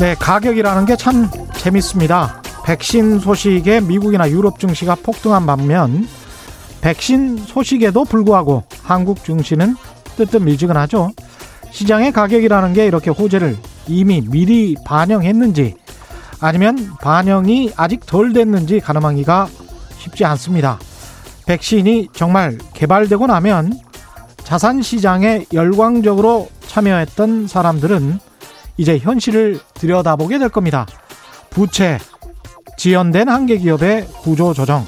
네, 가격이라는 게 참 재밌습니다. 백신 소식에 미국이나 유럽 증시가 폭등한 반면 백신 소식에도 불구하고 한국 증시는 뜨뜻밀지근하죠. 시장의 가격이라는 게 이렇게 호재를 이미 미리 반영했는지 아니면 반영이 아직 덜 됐는지 가늠하기가 쉽지 않습니다. 백신이 정말 개발되고 나면 자산 시장에 열광적으로 참여했던 사람들은 이제 현실을 들여다보게 될 겁니다. 부채, 지연된 한계 기업의 구조 조정,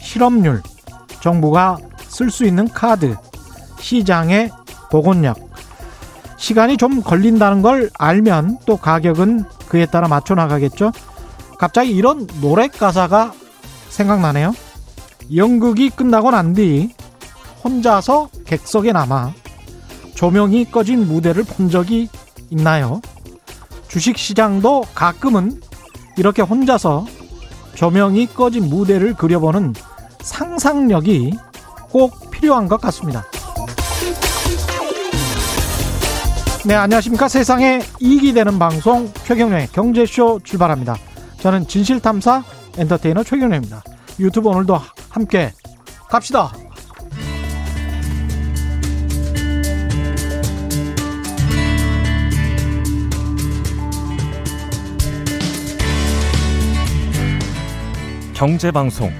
실업률, 정부가 쓸 수 있는 카드, 시장의 복원력. 시간이 좀 걸린다는 걸 알면 또 가격은 그에 따라 맞춰 나가겠죠. 갑자기 이런 노래 가사가 생각나네요. 연극이 끝나고 난 뒤 혼자서 객석에 남아 조명이 꺼진 무대를 본 적이 있나요? 주식 시장도 가끔은 이렇게 혼자서 조명이 꺼진 무대를 그려보는 상상력이 꼭 필요한 것 같습니다. 네, 안녕하십니까. 세상에 이익이 되는 방송 최경련의 경제쇼 출발합니다. 저는 진실탐사 엔터테이너 최경련입니다. 유튜브 오늘도 함께 갑시다. 경제방송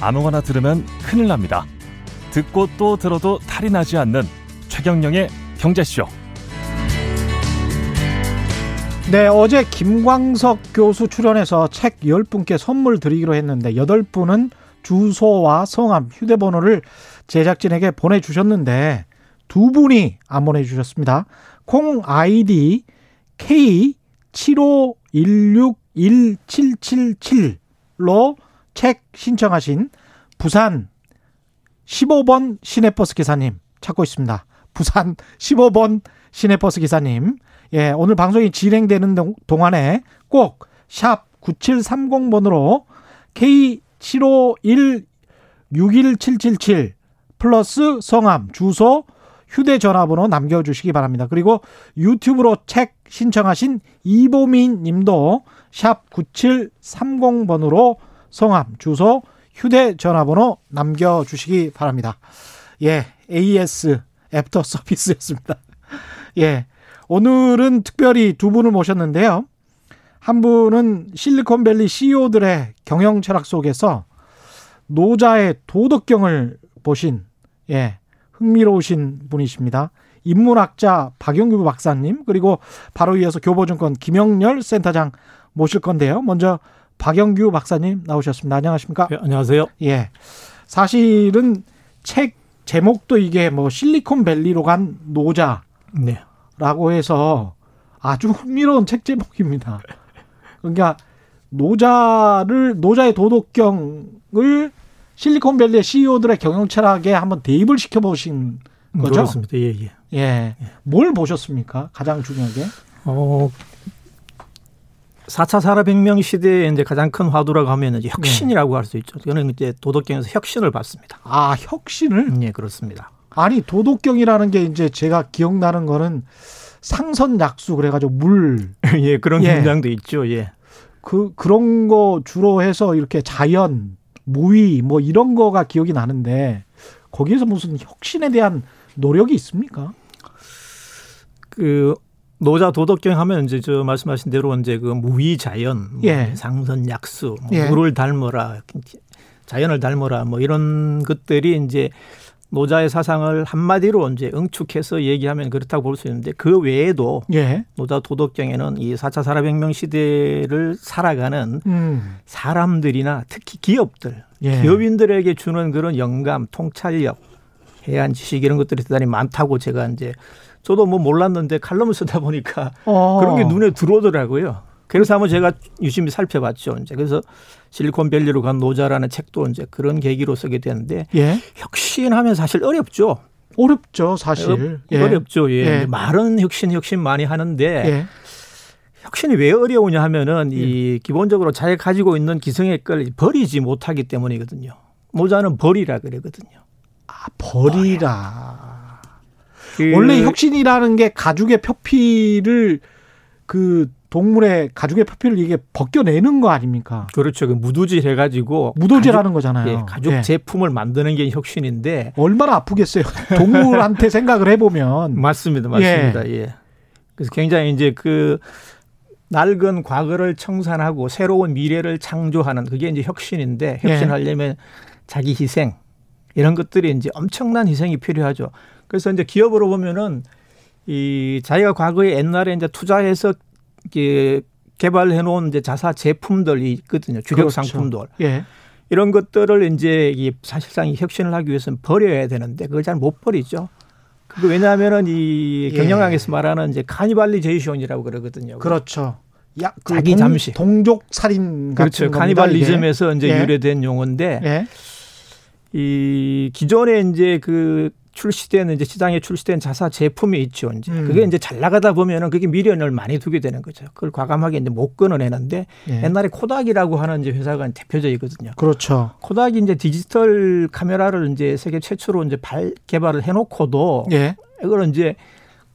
아무거나 들으면 큰일 납니다. 듣고 또 들어도 탈이 나지 않는 최경영의 경제쇼. 네, 어제 김광석 교수 출연해서 책 10분께 선물 드리기로 했는데 8분은 주소와 성함, 휴대번호를 제작진에게 보내주셨는데 두 분이 안 보내주셨습니다. 콩 아이디 K75161777로 책 신청하신 부산 15번 시내버스 기사님 찾고 있습니다. 부산 15번 시내버스 기사님. 예, 오늘 방송이 진행되는 동안에 꼭 샵 9730번으로 K751-61777 플러스 성함, 주소, 휴대전화번호 남겨주시기 바랍니다. 그리고 유튜브로 책 신청하신 이보민 님도 샵 9730번으로 성함, 주소, 휴대전화번호 남겨주시기 바랍니다. 예, AS 애프터 서비스였습니다. 예. 오늘은 특별히 두 분을 모셨는데요. 한 분은 실리콘밸리 CEO들의 경영 철학 속에서 노자의 도덕경을 보신, 예, 흥미로우신 분이십니다. 인문학자 박영규 박사님, 그리고 바로 이어서 교보증권 김영렬 센터장 모실 건데요. 먼저 박영규 박사님 나오셨습니다. 안녕하십니까? 네, 안녕하세요. 예. 사실은 책 제목도 이게 뭐 실리콘밸리로 간 노자라고 네. 해서 아주 흥미로운 책 제목입니다. 그러니까 노자를 노자의 도덕경을 실리콘밸리의 CEO들의 경영 철학에 한번 대입을 시켜 보신 거죠? 그렇습니다. 예, 예. 예. 뭘 보셨습니까? 가장 중요하게? 어, 4차 산업혁명 시대에 이제 가장 큰 화두라고 하면 이제 혁신이라고 네. 할수 있죠. 저는 이제 도덕경에서 혁신을 봤습니다. 아, 혁신을? 예, 그렇습니다. 아니, 도덕경이라는 게 이제 제가 기억나는 거는 상선약수 그래가지고 물. 예, 그런 예. 문장도 있죠. 예. 그, 그런 거 주로 해서 이렇게 자연, 무위 뭐 이런 거가 기억이 나는데 거기에서 무슨 혁신에 대한 노력이 있습니까? 그 노자 도덕경 하면 이제 저 말씀하신 대로 이제 그 무위 자연, 뭐 예. 상선 약수, 뭐 예. 물을 닮아라, 자연을 닮아라, 뭐 이런 것들이 이제 노자의 사상을 한마디로 이제 응축해서 얘기하면 그렇다고 볼 수 있는데 그 외에도 예. 노자 도덕경에는 이 4차 산업혁명 시대를 살아가는 음. 사람들이나 특히 기업들, 예. 기업인들에게 주는 그런 영감, 통찰력, 해안 지식 이런 것들이 대단히 많다고 제가 이제 저도 뭐 몰랐는데 칼럼을 쓰다 보니까 어. 그런 게 눈에 들어오더라고요. 그래서 한번 제가 유심히 살펴봤죠. 이제 그래서 실리콘밸리로 간 노자라는 책도 이제 그런 계기로 쓰게 되는데 예? 혁신하면 사실 어렵죠. 어렵죠, 사실. 어렵, 예. 어렵죠. 예. 예. 말은 혁신, 혁신 많이 하는데 예. 혁신이 왜 어려우냐 하면은 이 예. 기본적으로 자기가 가지고 있는 기성의 걸 버리지 못하기 때문이거든요. 노자는 버리라 그러거든요. 아, 버리라. 그 원래 혁신이라는 게 가죽의 표피를 그 동물의 가죽의 표피를 이게 벗겨내는 거 아닙니까? 그렇죠. 그 무도질 해가지고 무도질하는 거잖아요. 예, 가죽 예. 제품을 만드는 게 혁신인데 얼마나 아프겠어요. 동물한테 생각을 해보면 맞습니다, 맞습니다. 예. 예. 그래서 굉장히 이제 그 낡은 과거를 청산하고 새로운 미래를 창조하는 그게 이제 혁신인데 혁신하려면 예. 자기 희생 이런 것들이 이제 엄청난 희생이 필요하죠. 그래서 이제 기업으로 보면은 이 자기가 과거에 옛날에 이제 투자해서 이게 개발해 놓은 이제 자사 제품들이 있거든요. 주력 그렇죠. 상품들. 예. 이런 것들을 이제 이 사실상 혁신을 하기 위해서는 버려야 되는데 그걸 잘 못 버리죠. 그 왜냐하면은 이 예. 경영학에서 말하는 이제 cannibalization이라고 그러거든요. 그렇죠. 야, 그 자기 잠식 동족 살인 그렇죠. 카니발리즘에서 이제 예. 유래된 용어인데 예. 이 기존에 이제 그 출시된 이제 시장에 출시된 자사 제품이 있죠. 이제 음. 그게 이제 잘 나가다 보면은 그게 미련을 많이 두게 되는 거죠. 그걸 과감하게 이제 못 끊어내는데 예. 옛날에 코닥이라고 하는 이제 회사가 대표적이거든요. 그렇죠. 코닥이 이제 디지털 카메라를 이제 세계 최초로 이제 발 개발을 해놓고도 예. 이걸 이제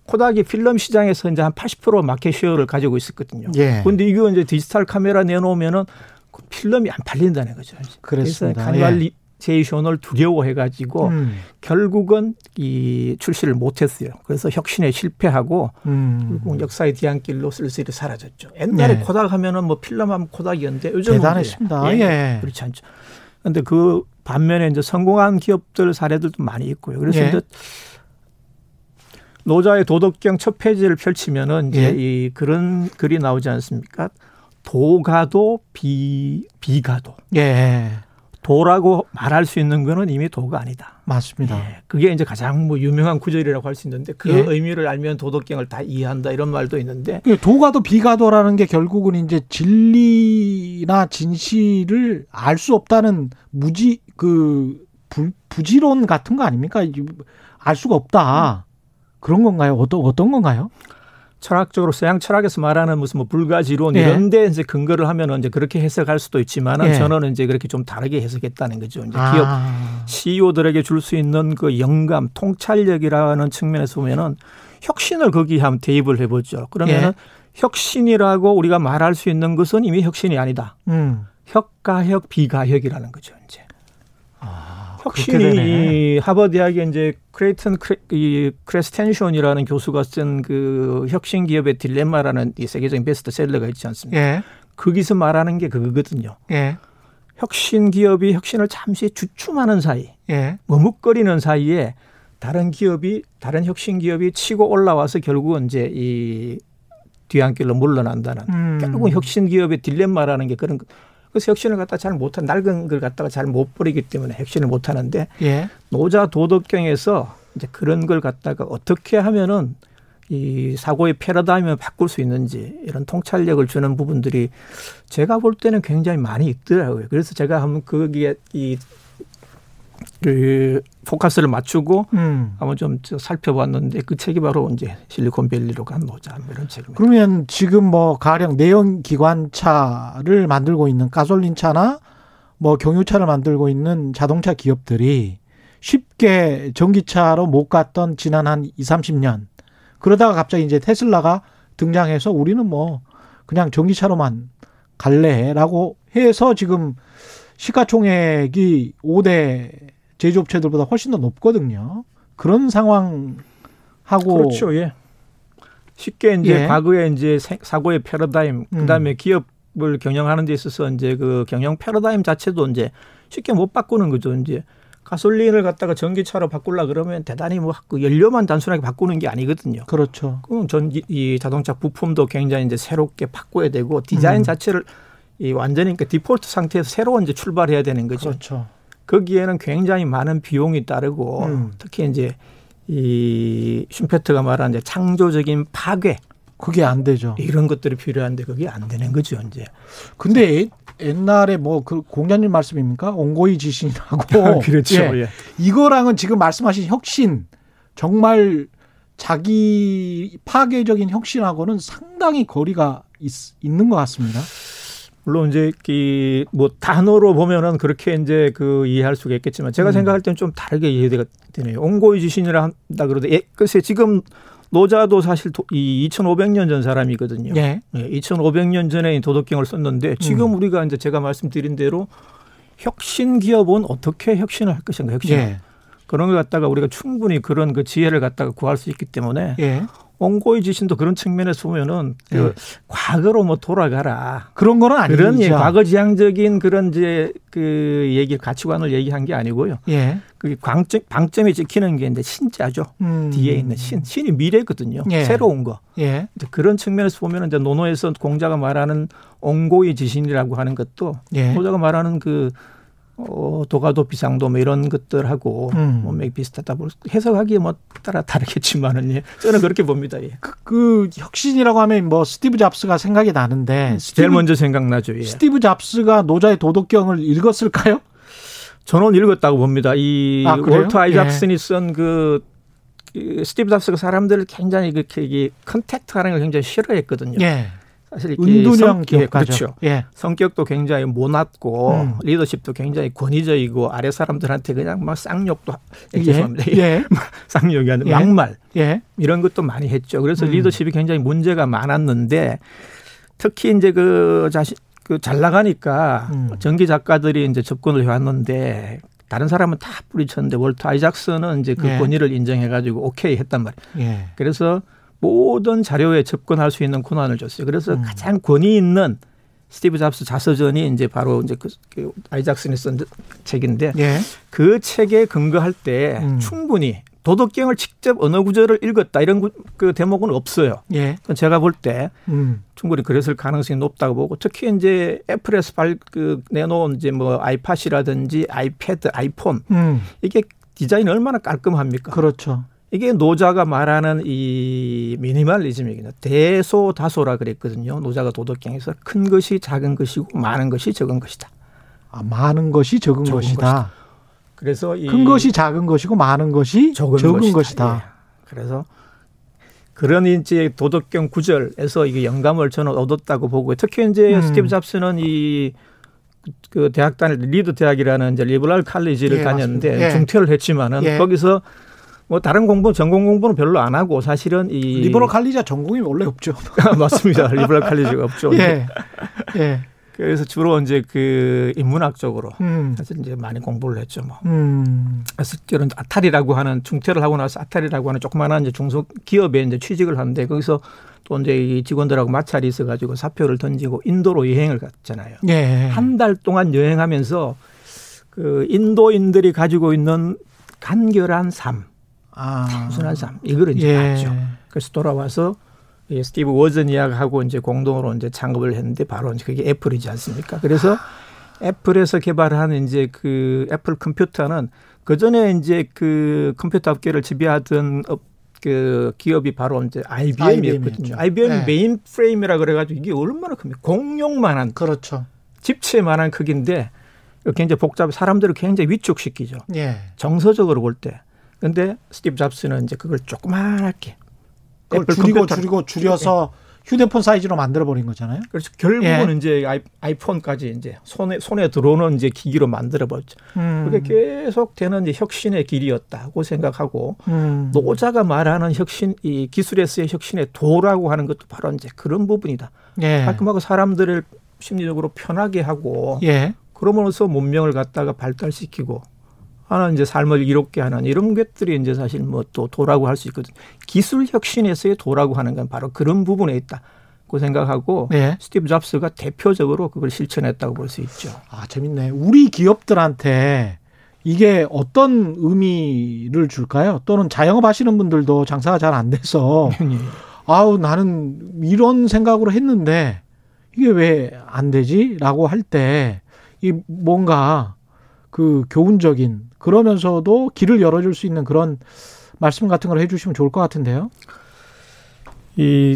코닥이 필름 시장에서 이제 한 80% market share를 가지고 있었거든요. 예. 근데 이거 이제 디지털 카메라 내놓으면은 그 필름이 안 팔린다는 거죠. 그렇습니다. 그래서 예. 제이션을 두려워해가지고 음. 결국은 이 출시를 못했어요. 그래서 혁신에 실패하고 음. 결국 역사의 뒤안길로 쓸쓸히 사라졌죠. 옛날에 네. 코닥 하면은 뭐 필름하면 코닥이었는데 요즘은 대단했습니다. 예, 예. 그렇지 않죠. 그런데 그 반면에 이제 성공한 기업들 사례들도 많이 있고요. 그래서 예. 이제 노자의 도덕경 첫 페이지를 펼치면은 이제 예. 이 그런 글이 나오지 않습니까? 도가도 비 비가도. 예. 도라고 말할 수 있는 거는 이미 도가 아니다. 맞습니다. 예, 그게 이제 가장 뭐 유명한 구절이라고 할 수 있는데 그 예. 의미를 알면 도덕경을 다 이해한다 이런 말도 있는데 그 도가도 비가도라는 게 결국은 이제 진리나 진실을 알 수 없다는 무지 그 부, 부지론 같은 거 아닙니까? 알 수가 없다. 그런 건가요? 어떤 어떤 건가요? 철학적으로 서양 철학에서 말하는 무슨 뭐 불가지론 예. 이런 데 이제 근거를 하면은 이제 그렇게 해석할 수도 있지만 은 예. 저는 이제 그렇게 좀 다르게 해석했다는 거죠. 이제 아. 기업 CEO들에게 줄 수 있는 그 영감, 통찰력이라는 측면에서 보면은 혁신을 거기 한번 대입을 해 보죠. 그러면은 예. 혁신이라고 우리가 말할 수 있는 것은 이미 혁신이 아니다. 음. 혁가혁 비가혁이라는 거죠, 이제. 혁신이 하버드 대학의 이제 클레이튼 크리, 이 크리스텐슨이라는 교수가 쓴 그 혁신 기업의 딜레마라는 이 세계적인 베스트셀러가 있지 않습니까? 예. 거기서 말하는 게 그거거든요. 예. 혁신 기업이 혁신을 잠시 주춤하는 사이, 예. 머뭇거리는 사이에 다른 기업이 다른 혁신 기업이 치고 올라와서 결국은 이제 이 뒤안길로 물러난다는 음. 결국은 혁신 기업의 딜레마라는 게 그런 그래서 혁신을 갖다 잘 못한 낡은 걸 갖다가 잘 못 버리기 때문에 혁신을 못 하는데 예. 노자 도덕경에서 이제 그런 걸 갖다가 어떻게 하면은 이 사고의 패러다임을 바꿀 수 있는지 이런 통찰력을 주는 부분들이 제가 볼 때는 굉장히 많이 있더라고요. 그래서 제가 한번 거기에 이 그 포커스를 맞추고 음. 한번 좀 살펴봤는데 그 책이 바로 이제 실리콘밸리로 간 노자 뭐 이런 책입니다. 그러면 지금 뭐 가령 내연 기관차를 만들고 있는 가솔린 차나 뭐 경유차를 만들고 있는 자동차 기업들이 쉽게 전기차로 못 갔던 지난 한 2, 30년 그러다가 갑자기 이제 테슬라가 등장해서 우리는 뭐 그냥 전기차로만 갈래라고 해서 지금 시가총액이 5대 제조업체들보다 훨씬 더 높거든요. 그런 상황하고 그렇죠. 예. 쉽게 이제 예. 과거에 이제 사고의 패러다임 그다음에 음. 기업을 경영하는 데 있어서 이제 그 경영 패러다임 자체도 이제 쉽게 못 바꾸는 거죠. 이제 가솔린을 갖다가 전기차로 바꾸려 그러면 대단히 뭐그 연료만 단순하게 바꾸는 게 아니거든요. 그렇죠. 그럼 전기 이 자동차 부품도 굉장히 이제 새롭게 바꿔야 되고 디자인 음. 자체를 이 완전히 그 디폴트 상태에서 새로 이제 출발해야 되는 거죠. 그렇죠. 거기에는 굉장히 많은 비용이 따르고 음. 특히 이제 이 슈페트가 말한 이제 창조적인 파괴 그게 안 되죠. 이런 것들이 필요한데 그게 안 되는 거죠, 이제. 근데 옛날에 뭐 그 공자님 말씀입니까? 온고이 지신이라고. 그렇죠. 예. 예. 이거랑은 지금 말씀하신 혁신 정말 자기 파괴적인 혁신하고는 상당히 거리가 있, 있는 것 같습니다. 물론 이제 이뭐 단어로 보면은 그렇게 이제 그 이해할 수가 있겠지만 제가 음. 생각할 때는 좀 다르게 이해가 되네요. 온고의 지신이라 한다 그러도 예, 글쎄 지금 노자도 사실 도, 이 2,500년 전 사람이거든요. 예. 네, 2,500년 전에 도덕경을 썼는데 지금 음. 우리가 이제 제가 말씀드린 대로 혁신 기업은 어떻게 혁신을 할 것인가 혁신. 예. 그런 걸 갖다가 우리가 충분히 그런 그 지혜를 갖다가 구할 수 있기 때문에 예. 원고의 지신도 그런 측면에서 보면은 그 네. 과거로 뭐 돌아가라 그런 거는 아니죠. 그런 예, 과거 지향적인 그런 이제 그 얘기 가치관을 얘기한 게 아니고요. 예. 그 광점 방점이 찍히는 게 이제 신자죠. 음. 뒤에 있는 신 신이 미래거든요. 예. 새로운 거. 예. 그런 측면에서 보면은 이제 노노에서 공자가 말하는 온고이지신이라고 하는 것도 예. 노자가 말하는 그 어, 도가도 비상도 뭐 이런 것들하고 음. 뭐 비슷하다 볼 해석하기에 뭐 따라 다르겠지만은 예. 저는 그렇게 봅니다. 예. 그, 그, 혁신이라고 하면 뭐 스티브 잡스가 생각이 나는데 음, 스티브, 제일 먼저 생각나죠. 예. 스티브 잡스가 노자의 도덕경을 읽었을까요? 저는 읽었다고 봅니다. 이 아, 월터 아이작슨이 예. 쓴그 그 스티브 잡스가 사람들을 굉장히 그렇게 contact하는 걸 굉장히 싫어했거든요. 예. 사실 은둔형 기업가죠. 그렇죠. 예. 성격도 굉장히 모났고 음. 리더십도 굉장히 권위적이고 아래 사람들한테 그냥 막 쌍욕도 예. 죄송합니다. 예. 쌍욕이 아니라 예. 막말 예. 이런 것도 많이 했죠. 그래서 음. 리더십이 굉장히 문제가 많았는데 특히 이제 그 자신 그 잘 나가니까 음. 전기 작가들이 이제 접근을 해왔는데 다른 사람은 다 뿌리쳤는데 월터 아이작스는 이제 그 예. 권위를 인정해가지고 오케이 했단 말이에요. 예. 그래서 모든 자료에 접근할 수 있는 권한을 줬어요. 그래서 음. 가장 권위 있는 스티브 잡스 자서전이 이제 바로 이제 그, 그 아이작슨이 쓴 책인데 예. 그 책에 근거할 때 음. 충분히 도덕경을 직접 언어 구절을 읽었다 이런 그 대목은 없어요. 예. 제가 볼때 음. 충분히 그랬을 가능성이 높다고 보고 특히 이제 애플에서 발, 그 내놓은 이제 뭐 아이팟이라든지 아이패드, 아이폰 음. 이게 디자인이 얼마나 깔끔합니까? 그렇죠. 이게 노자가 말하는 이 미니멀리즘이거든요. 대소다소라 그랬거든요. 노자가 도덕경에서 큰 것이 작은 것이고 많은 것이 적은 것이다. 아, 많은 것이 적은, 적은 것이다. 것이다. 그래서 큰 것이 작은 것이고 많은 것이 적은, 적은 것이다. 것이다. 예. 그래서 그런 이제 도덕경 구절에서 이게 영감을 저는 얻었다고 보고 특히 이제 음. 스티브 잡스는 이 그 대학 다닐 리드 대학이라는 이제 리버럴 칼리지를 예, 다녔는데 예. 중퇴를 했지만은 예. 거기서 뭐 다른 공부 전공 공부는 별로 안 하고 사실은 이 리버럴 칼리지 전공이 원래 없죠. 맞습니다. 리버럴 칼리지가 없죠. 예. 예. 그래서 주로 이제 그 인문학 적으로 음. 사실 이제 많이 공부를 했죠. 뭐. 음. 그래서 저는 아타리라고 하는 중퇴를 하고 나서 아타리라고 하는 조그마한 이제 중소 기업에 이제 취직을 하는데 거기서 또 이제 이 직원들하고 마찰이 있어 가지고 사표를 던지고 인도로 여행을 갔잖아요. 예. 한달 동안 여행하면서 그 인도인들이 가지고 있는 간결한 삶. 아. 단순한 삶 이거를 이제 예. 봤죠. 그래서 돌아와서 이 스티브 워즈니악하고 이제 공동으로 이제 창업을 했는데 바로 이제 그게 애플이지 않습니까? 그래서 애플에서 개발한 이제 그 애플 컴퓨터는 그 전에 이제 그 컴퓨터 업계를 지배하던 업, 그 기업이 바로 이제 IBM이었거든요. IBM 네. mainframe이라 그래가지고 이게 얼마나 큽니까? 공룡만한 그렇죠. 집채만한 크기인데 굉장히 복잡 사람들을 굉장히 위축시키죠. 예. 정서적으로 볼 때. 근데 스티브 잡스는 이제 그걸 조그만하게 그걸 줄이고 컴퓨터. 줄이고 줄여서 네. 휴대폰 사이즈로 만들어 버린 거잖아요. 그래서 결국은 예. 이제 아이폰까지 이제 손에 손에 들어오는 이제 기기로 만들어 버렸죠. 음. 그게 계속 되는 이제 혁신의 길이었다고 생각하고 음. 노자가 말하는 혁신 이 기술에서의 혁신의 도라고 하는 것도 바로 이제 그런 부분이다. 예. 깔끔하고 사람들을 심리적으로 편하게 하고 예. 그러면서 문명을 갖다가 발달시키고 하는 이제 삶을 이롭게 하는 이런 것들이 이제 사실 뭐 또 도라고 할 수 있거든요. 기술 혁신에서의 도라고 하는 건 바로 그런 부분에 있다. 고 생각하고 네. 스티브 잡스가 대표적으로 그걸 실천했다고 볼 수 있죠. 아, 재밌네. 우리 기업들한테 이게 어떤 의미를 줄까요? 또는 자영업 하시는 분들도 장사가 잘 안 돼서 네. 아우 나는 이런 생각으로 했는데 이게 왜 안 되지? 라고 할 때 이 뭔가 그 교훈적인 그러면서도 길을 열어줄 수 있는 그런 말씀 같은 걸 해주시면 좋을 것 같은데요. 이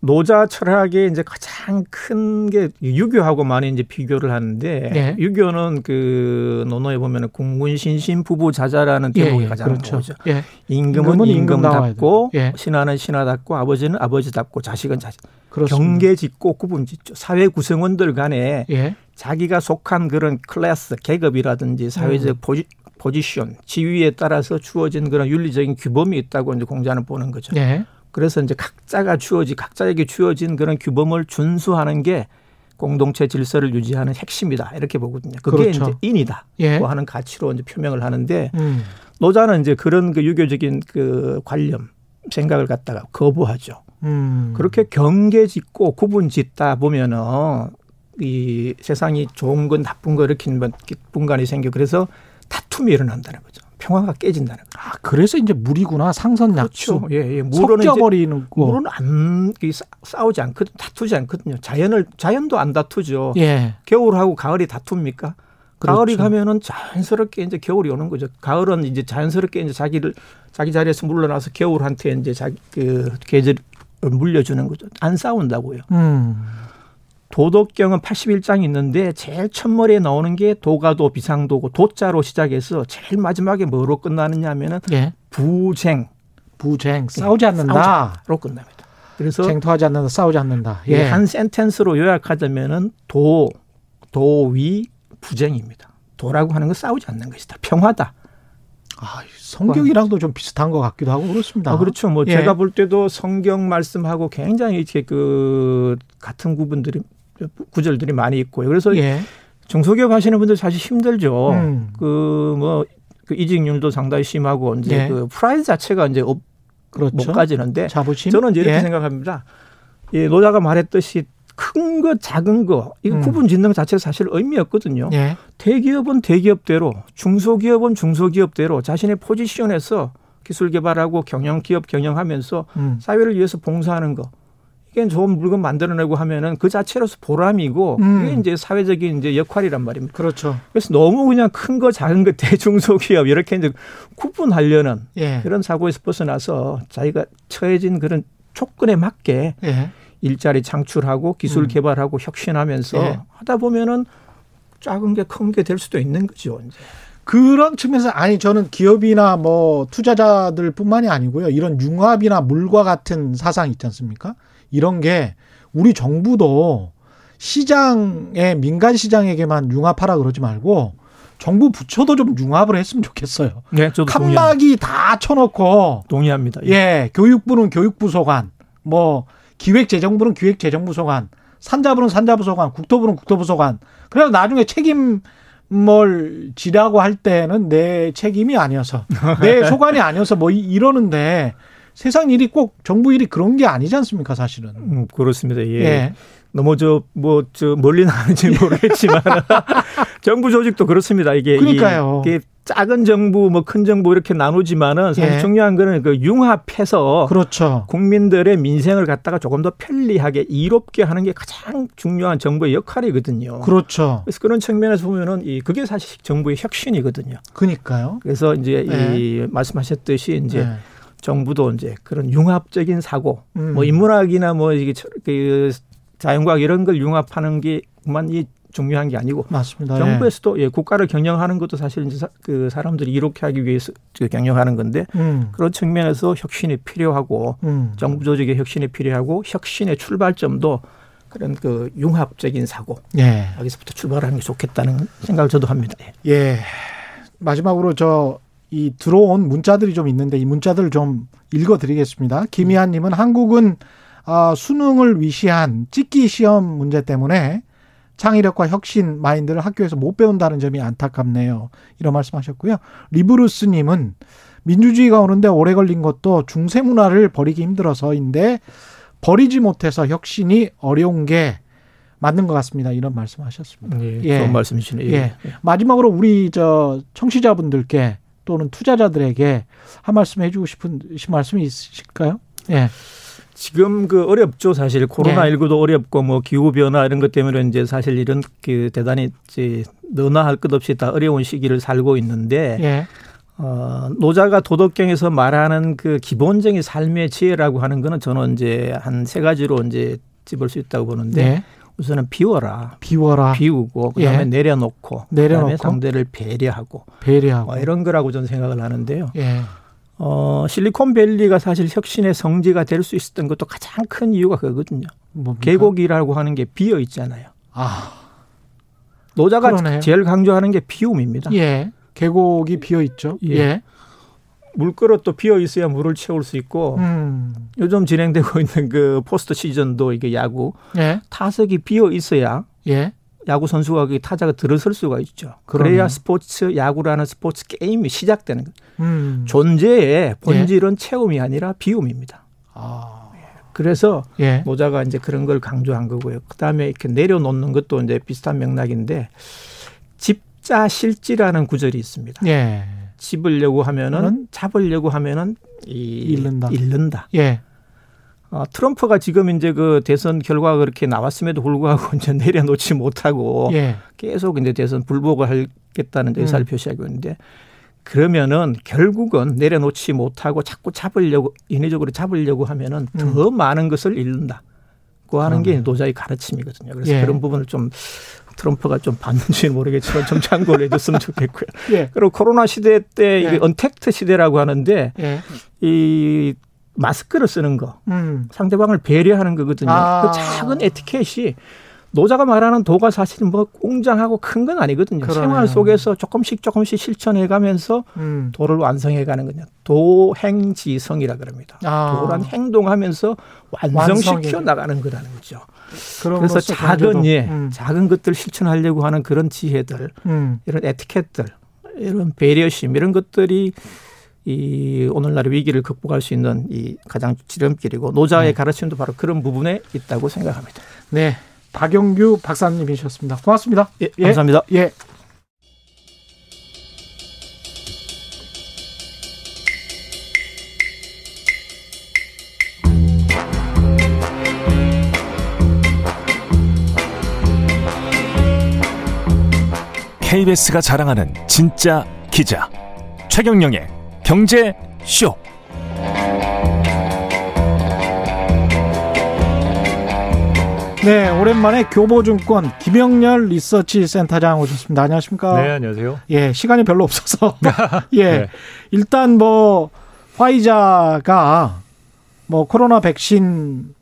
노자 철학의 이제 가장 큰 게 유교하고 많이 이제 비교를 하는데 예. 유교는 그 논어에 보면은 국문 신신 부부 자자라는 예, 대목이 예, 가장 그렇죠. 나오죠. 예. 임금은 임금답고 예. 신하는 신하답고 아버지는 아버지답고 자식은 자식. 그렇습니다. 경계 짓고 구분 짓죠. 사회 구성원들 간에 예. 자기가 속한 그런 클래스 계급이라든지 사회적 음. 포지, 포지션, 지위에 따라서 주어진 그런 윤리적인 규범이 있다고 이제 공자는 보는 거죠. 예. 그래서 이제 각자가 주어지 각자에게 주어진 그런 규범을 준수하는 게 공동체 질서를 유지하는 핵심이다 이렇게 보거든요. 그게 그렇죠. 이제 인이다 예. 하는 가치로 이제 표명을 하는데 음. 노자는 이제 그런 그 유교적인 그 관념 생각을 갖다가 거부하죠. 음. 그렇게 경계 짓고 구분 짓다 보면은 이 세상이 좋은 건 나쁜 거 이렇게 분간이 생겨 그래서 다툼이 일어난다는 거죠. 평화가 깨진다는 거. 아, 그래서 이제 물이구나. 상선 약수. 그렇죠. 예, 예. 물은 섞여버리는 거. 물은 안 싸우지 않거든. 다투지 않거든요. 자연을 자연도 안 다투죠. 예. 겨울하고 가을이 다툽니까? 그렇죠. 가을이 가면은 자연스럽게 이제 겨울이 오는 거죠. 가을은 이제 자연스럽게 이제 자기를 자기 자리에서 물러나서 겨울한테 이제 자기 그 계절 물려주는 거죠. 안 싸운다고요. 음. 도덕경은 81장이 있는데 제일 첫머리에 나오는 게 도가도 비상도고 도자로 시작해서 제일 마지막에 뭐로 끝나느냐 하면은 예. 부쟁. 부쟁. 예, 싸우지 않는다. 로 끝납니다. 그래서 쟁토하지 않는다. 싸우지 않는다. 예. 한 센텐스로 요약하자면은 도, 도위, 부쟁입니다. 도라고 하는 건 싸우지 않는 것이다. 평화다. 아, 성경이랑도 좀 비슷한 것 같기도 하고 그렇습니다. 아, 그렇죠. 뭐 예. 제가 볼 때도 성경 말씀하고 굉장히 이렇게 그 같은 구분들이 구절들이 많이 있고요. 그래서 예. 중소기업 하시는 분들 사실 힘들죠. 음. 그뭐 그 이직률도 상당히 심하고 이제 예. 그 프라이드 자체가 이제 업, 그렇죠. 못 가지는데 자부심? 저는 이제 이렇게 예. 생각합니다. 예, 노자가 말했듯이 큰 거, 작은 거, 이거 음. 구분 짓는 것 자체가 사실 의미 없거든요. 예. 대기업은 대기업대로, 중소기업은 중소기업대로 자신의 포지션에서 기술 개발하고 경영 기업 경영하면서 음. 사회를 위해서 봉사하는 거. 이게 좋은 물건 만들어내고 하면은 그 자체로서 보람이고 음. 그게 이제 사회적인 이제 역할이란 말입니다. 그렇죠. 그래서 너무 그냥 큰 거 작은 거 대중소기업 이렇게 이제 구분하려는 예. 그런 사고에서 벗어나서 자기가 처해진 그런 조건에 맞게 예. 일자리 창출하고 기술 음. 개발하고 혁신하면서 예. 하다 보면은 작은 게 큰 게 될 수도 있는 거죠. 이제. 그런 측면에서 아니 저는 기업이나 뭐 투자자들뿐만이 아니고요. 이런 융합이나 물과 같은 사상 있지 않습니까? 이런 게 우리 정부도 시장에 민간 시장에게만 융합하라 그러지 말고 정부 부처도 좀 융합을 했으면 좋겠어요. 네, 저도 칸막이. 다 쳐놓고 동의합니다. 예. 예, 교육부는 교육부 소관, 뭐 기획재정부는 기획재정부 소관, 산자부는 산자부 소관, 국토부는 국토부 소관. 그래서 나중에 책임 뭘 지라고 할 때는 내 책임이 아니어서 내 소관이 아니어서 뭐 이러는데 세상 일이 꼭 정부 일이 그런 게 아니지 않습니까, 사실은. 음, 그렇습니다. 예. 예. 너무 저, 뭐, 저, 멀리 나는지 모르겠지만. 정부 조직도 그렇습니다. 이게. 그러니까요. 이게 작은 정부, 뭐 큰 정부 이렇게 나누지만은 사실 예. 중요한 거는 그 융합해서. 그렇죠. 국민들의 민생을 갖다가 조금 더 편리하게 이롭게 하는 게 가장 중요한 정부의 역할이거든요. 그렇죠. 그래서 그런 측면에서 보면은 이 그게 사실 정부의 혁신이거든요. 그니까요. 그래서 이제 예. 이 말씀하셨듯이 이제 예. 정부도 이제 그런 융합적인 사고, 음. 뭐 인문학이나 뭐 이게 그 자연과학 이런 걸 융합하는 게만 이 중요한 게 아니고 맞습니다. 정부에서도 예. 예, 국가를 경영하는 것도 사실 이제 사, 그 사람들이 이롭게 하기 위해서 경영하는 건데 음. 그런 측면에서 혁신이 필요하고 음. 정부 조직의 혁신이 필요하고 혁신의 출발점도 그런 그 융합적인 사고 예. 여기서부터 출발하는 게 좋겠다는 생각을 저도 합니다. 예. 예. 마지막으로 저 이 들어온 문자들이 좀 있는데 이 문자들을 좀 읽어드리겠습니다. 김희한 님은 한국은 아, 수능을 위시한 찍기 시험 문제 때문에 창의력과 혁신 마인드를 학교에서 못 배운다는 점이 안타깝네요. 이런 말씀하셨고요. 리브루스님은 민주주의가 오는데 오래 걸린 것도 중세 문화를 버리기 힘들어서인데 버리지 못해서 혁신이 어려운 게 맞는 것 같습니다. 이런 말씀하셨습니다. 예, 예. 좋은 말씀이시네요. 예. 예. 마지막으로 우리 저 청취자분들께 또는 투자자들에게 한 말씀 해주고 싶은 말씀이 있으실까요? 예. 지금 그 어렵죠 사실 코로나 19도 예. 어렵고 뭐 기후 변화 이런 것 때문에 이제 사실 이런 그 대단히 이제 너나 할 것 없이 다 어려운 시기를 살고 있는데 예. 어, 노자가 도덕경에서 말하는 그 기본적인 삶의 지혜라고 하는 거는 저는 이제 한 세 가지로 이제 집을 수 있다고 보는데 예. 우선은 비워라. 비워라. 비우고 그다음에 예. 내려놓고, 내려놓고 그다음에 상대를 배려하고 배려하고 뭐 이런 거라고 저는 생각을 하는데요. 예. 어, 실리콘밸리가 사실 혁신의 성지가 될 수 있었던 것도 가장 큰 이유가 그거거든요. 뭡니까? 계곡이라고 하는 게 비어 있잖아요. 아. 노자가 그러네요. 제일 강조하는 게 비움입니다. 예. 계곡이 비어 있죠. 예. 예. 물그릇도 비어 있어야 물을 채울 수 있고 음. 요즘 진행되고 있는 그 포스트 시즌도 이게 야구 예. 타석이 비어 있어야 예. 야구 선수가 그 타자가 들어설 수가 있죠. 그래야 그러면. 스포츠 야구라는 스포츠 게임이 시작되는 거예요. 음. 존재의 본질은 예. 체험이 아니라 비움입니다. 아. 그래서 예. 노자가 이제 그런 걸 강조한 거고요. 그다음에 이렇게 내려놓는 것도 이제 비슷한 맥락인데 집자 실지라는 구절이 있습니다. 예. 집으려고 하면은 잡으려고 하면은 이 잃는다. 잃는다. 예. 어, 트럼프가 지금 이제 그 대선 결과가 그렇게 나왔음에도 불구하고 이제 내려놓지 못하고 예. 계속 이제 대선 불복을 하겠다는 의사를 음. 표시하고 있는데 그러면은 결국은 내려놓지 못하고 자꾸 잡으려고 인위적으로 잡으려고 하면은 음. 더 많은 것을 잃는다 고 하는 게 노자의 가르침이거든요. 그래서 예. 그런 부분을 좀 트럼프가 좀 봤는지는 모르겠지만 좀 참고를 해줬으면 좋겠고요. 예. 그리고 코로나 시대 때 이게 예. 언택트 시대라고 하는데 예. 이 마스크를 쓰는 거 음. 상대방을 배려하는 거거든요. 아. 그 작은 에티켓이 노자가 말하는 도가 사실 뭐 웅장하고 큰 건 아니거든요. 그러네요. 생활 속에서 조금씩 조금씩 실천해 가면서 음. 도를 완성해 가는 거냐. 도행지성이라 그럽니다. 아. 도란 행동하면서 완성시켜. 나가는 거라는 거죠. 그래서 작은 예, 음. 작은 것들 실천하려고 하는 그런 지혜들, 음. 이런 에티켓들, 이런 배려심 이런 것들이 이 오늘날의 위기를 극복할 수 있는 이 가장 지름길이고 노자의 네. 가르침도 바로 그런 부분에 있다고 생각합니다. 네. 박영규 박사님이셨습니다. 고맙습니다. 예, 예. 감사합니다. 예. KBS가 자랑하는 진짜 기자 최경영의 경제 쇼. 네, 오랜만에 교보증권 김영렬 리서치 센터장 오셨습니다. 안녕하십니까? 네, 안녕하세요. 예, 시간이 별로 없어서 예, 네. 일단 뭐 화이자가 뭐 코로나 백신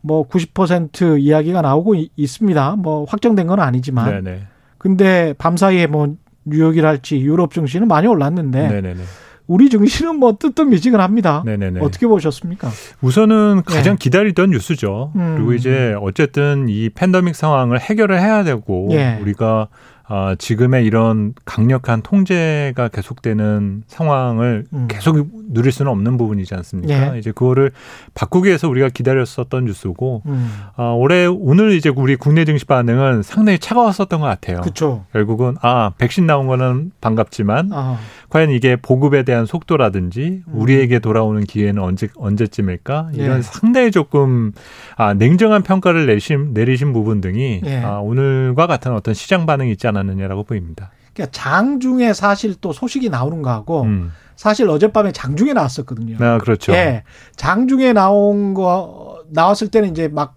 뭐 90% 이야기가 나오고 있습니다. 뭐 확정된 건 아니지만. 네네. 네. 근데 밤사이에 뭐 뉴욕이랄지 유럽 증시는 많이 올랐는데 네네네. 우리 증시는 뭐 뜨뜻미지근합니다. 네네네. 어떻게 보셨습니까? 우선은 가장 네. 기다리던 뉴스죠. 음. 그리고 이제 어쨌든 이 팬더믹 상황을 해결을 해야 되고 네. 우리가 어, 지금의 이런 강력한 통제가 계속되는 상황을 음. 계속 누릴 수는 없는 부분이지 않습니까? 네. 이제 그거를 바꾸기 위해서 우리가 기다렸었던 뉴스고 음. 어, 올해 오늘 이제 우리 국내 증시 반응은 상당히 차가웠었던 것 같아요. 그쵸. 결국은 아 백신 나온 거는 반갑지만 아. 과연 이게 보급에 대한 속도라든지 음. 우리에게 돌아오는 기회는 언제 언제쯤일까 이런 네. 상당히 조금 아, 냉정한 평가를 내신 내리신 부분 등이 네. 아, 오늘과 같은 어떤 시장 반응이 있지 않 았느냐라고 보입니다. 그러니까 장중에 사실 또 소식이 나오는 거하고 음. 사실 어젯밤에 장중에 나왔었거든요. 아, 그렇죠. 예. 장중에 나온 거 나왔을 때는 이제 막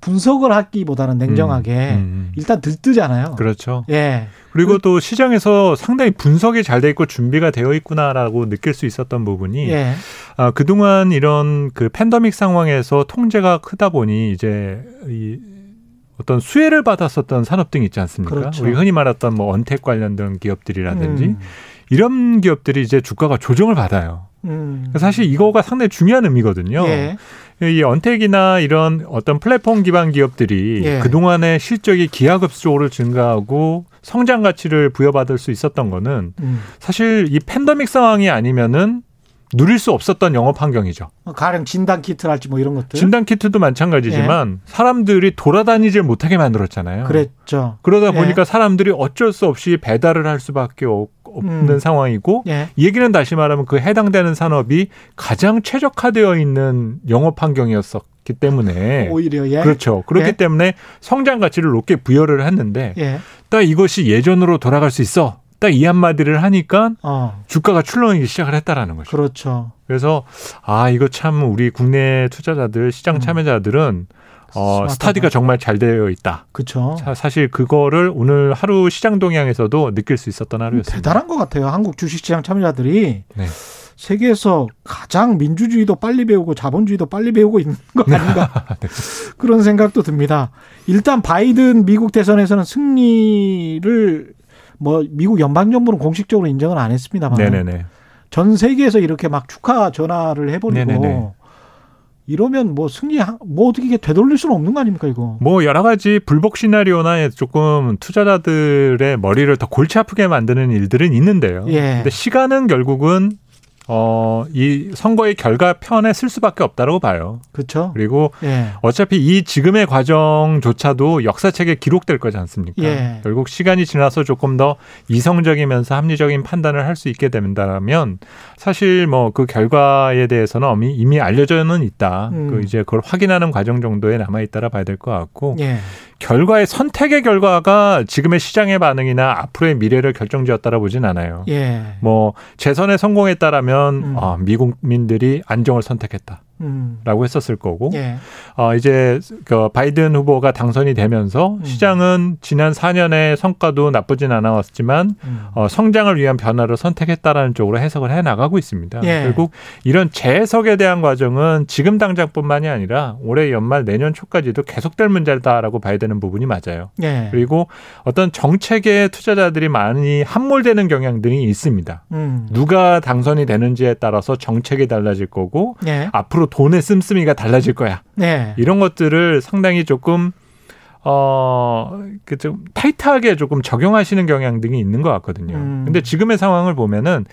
분석을 하기보다는 냉정하게 음, 음, 음. 일단 들뜨잖아요. 그렇죠. 예. 그리고 또 시장에서 상당히 분석이 잘 돼 있고 준비가 되어 있구나라고 느낄 수 있었던 부분이 예. 아, 그동안 이런 그 팬더믹 상황에서 통제가 크다 보니 이제 이 어떤 수혜를 받았었던 산업 등 있지 않습니까? 그렇죠. 우리 흔히 말했던 뭐 언택 관련된 기업들이라든지 음. 이런 기업들이 이제 주가가 조정을 받아요. 음. 사실 이거가 상당히 중요한 의미거든요. 예. 이 언택이나 이런 어떤 플랫폼 기반 기업들이 예. 그동안의 실적이 기하급수적으로 증가하고 성장 가치를 부여받을 수 있었던 거는 음. 사실 이 팬더믹 상황이 아니면은 누릴 수 없었던 영업 환경이죠. 가령 진단 키트랄지 뭐 이런 것들. 진단 키트도 마찬가지지만 예. 사람들이 돌아다니질 못하게 만들었잖아요. 그랬죠. 그러다 예. 보니까 사람들이 어쩔 수 없이 배달을 할 수밖에 없는 음. 상황이고 예. 얘기는 다시 말하면 그 해당되는 산업이 가장 최적화되어 있는 영업 환경이었었 기 때문에 오히려 예. 그렇죠. 그렇기 예. 때문에 성장 가치를 높게 부여를 했는데 예. 딱 이것이 예전으로 돌아갈 수 있어. 딱 이 한마디를 하니까 어. 주가가 출렁이기 시작을 했다라는 거죠. 그렇죠. 그래서 아 이거 참 우리 국내 투자자들 시장 음. 참여자들은 어, 스타디가 정말 잘 되어 있다. 그렇죠. 사실 그거를 오늘 하루 시장 동향에서도 느낄 수 있었던 하루였습니다. 대단한 것 같아요. 한국 주식시장 참여자들이 네. 세계에서 가장 민주주의도 빨리 배우고 자본주의도 빨리 배우고 있는 거 아닌가 네. 그런 생각도 듭니다. 일단 바이든 미국 대선에서는 승리를 뭐 미국 연방 정부는 공식적으로 인정은 안 했습니다만 네네네. 전 세계에서 이렇게 막 축하 전화를 해버리고 네네네. 이러면 뭐 승리 뭐 어떻게 이게 되돌릴 수는 없는 거 아닙니까 이거? 뭐 여러 가지 불복 시나리오나 조금 투자자들의 머리를 더 골치 아프게 만드는 일들은 있는데요. 예. 근데 시간은 결국은 어, 이 선거의 결과 편에 쓸 수밖에 없다고 봐요. 그렇죠. 그리고 예. 어차피 이 지금의 과정조차도 역사책에 기록될 거지 않습니까? 예. 결국 시간이 지나서 조금 더 이성적이면서 합리적인 판단을 할 수 있게 된다면 사실 뭐 그 결과에 대해서는 이미, 이미 알려져는 있다. 음. 그 이제 그걸 확인하는 과정 정도에 남아 있다라 봐야 될 것 같고 예. 결과의 선택의 결과가 지금의 시장의 반응이나 앞으로의 미래를 결정지었다라 보진 않아요. 예. 뭐 재선에 성공했다라면 음. 아, 미국민들이 안정을 선택했다. 음. 라고 했었을 거고 예. 어, 이제 그 바이든 후보가 당선이 되면서 음. 시장은 지난 4년의 성과도 나쁘진 않았지만 음. 어, 성장을 위한 변화를 선택했다라는 쪽으로 해석을 해 나가고 있습니다. 예. 결국 이런 재해석에 대한 과정은 지금 당장뿐만이 아니라 올해 연말 내년 초까지도 계속될 문제다라고 봐야 되는 부분이 맞아요. 예. 그리고 어떤 정책에 투자자들이 많이 함몰되는 경향들이 있습니다. 음. 누가 당선이 되는지에 따라서 정책이 달라질 거고 예. 앞으로 돈의 씀씀이가 달라질 거야. 네. 이런 것들을 상당히 조금 어, 그 좀 타이트하게 조금 적용하시는 경향 등이 있는 것 같거든요. 음. 근데 지금의 상황을 보면은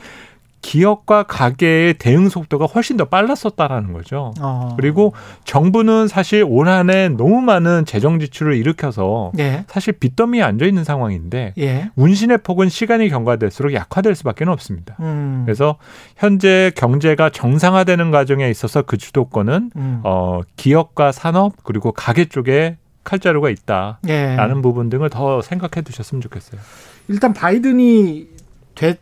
기업과 가계의 대응 속도가 훨씬 더 빨랐었다라는 거죠. 어. 그리고 정부는 사실 올 한해 너무 많은 재정 지출을 일으켜서 예. 사실 빚더미에 앉아 있는 상황인데 예. 운신의 폭은 시간이 경과될수록 약화될 수밖에 없습니다. 음. 그래서 현재 경제가 정상화되는 과정에 있어서 그 주도권은 음. 어, 기업과 산업 그리고 가계 쪽에 칼자루가 있다라는 예. 부분 등을 더 생각해 두셨으면 좋겠어요. 일단 바이든이 됐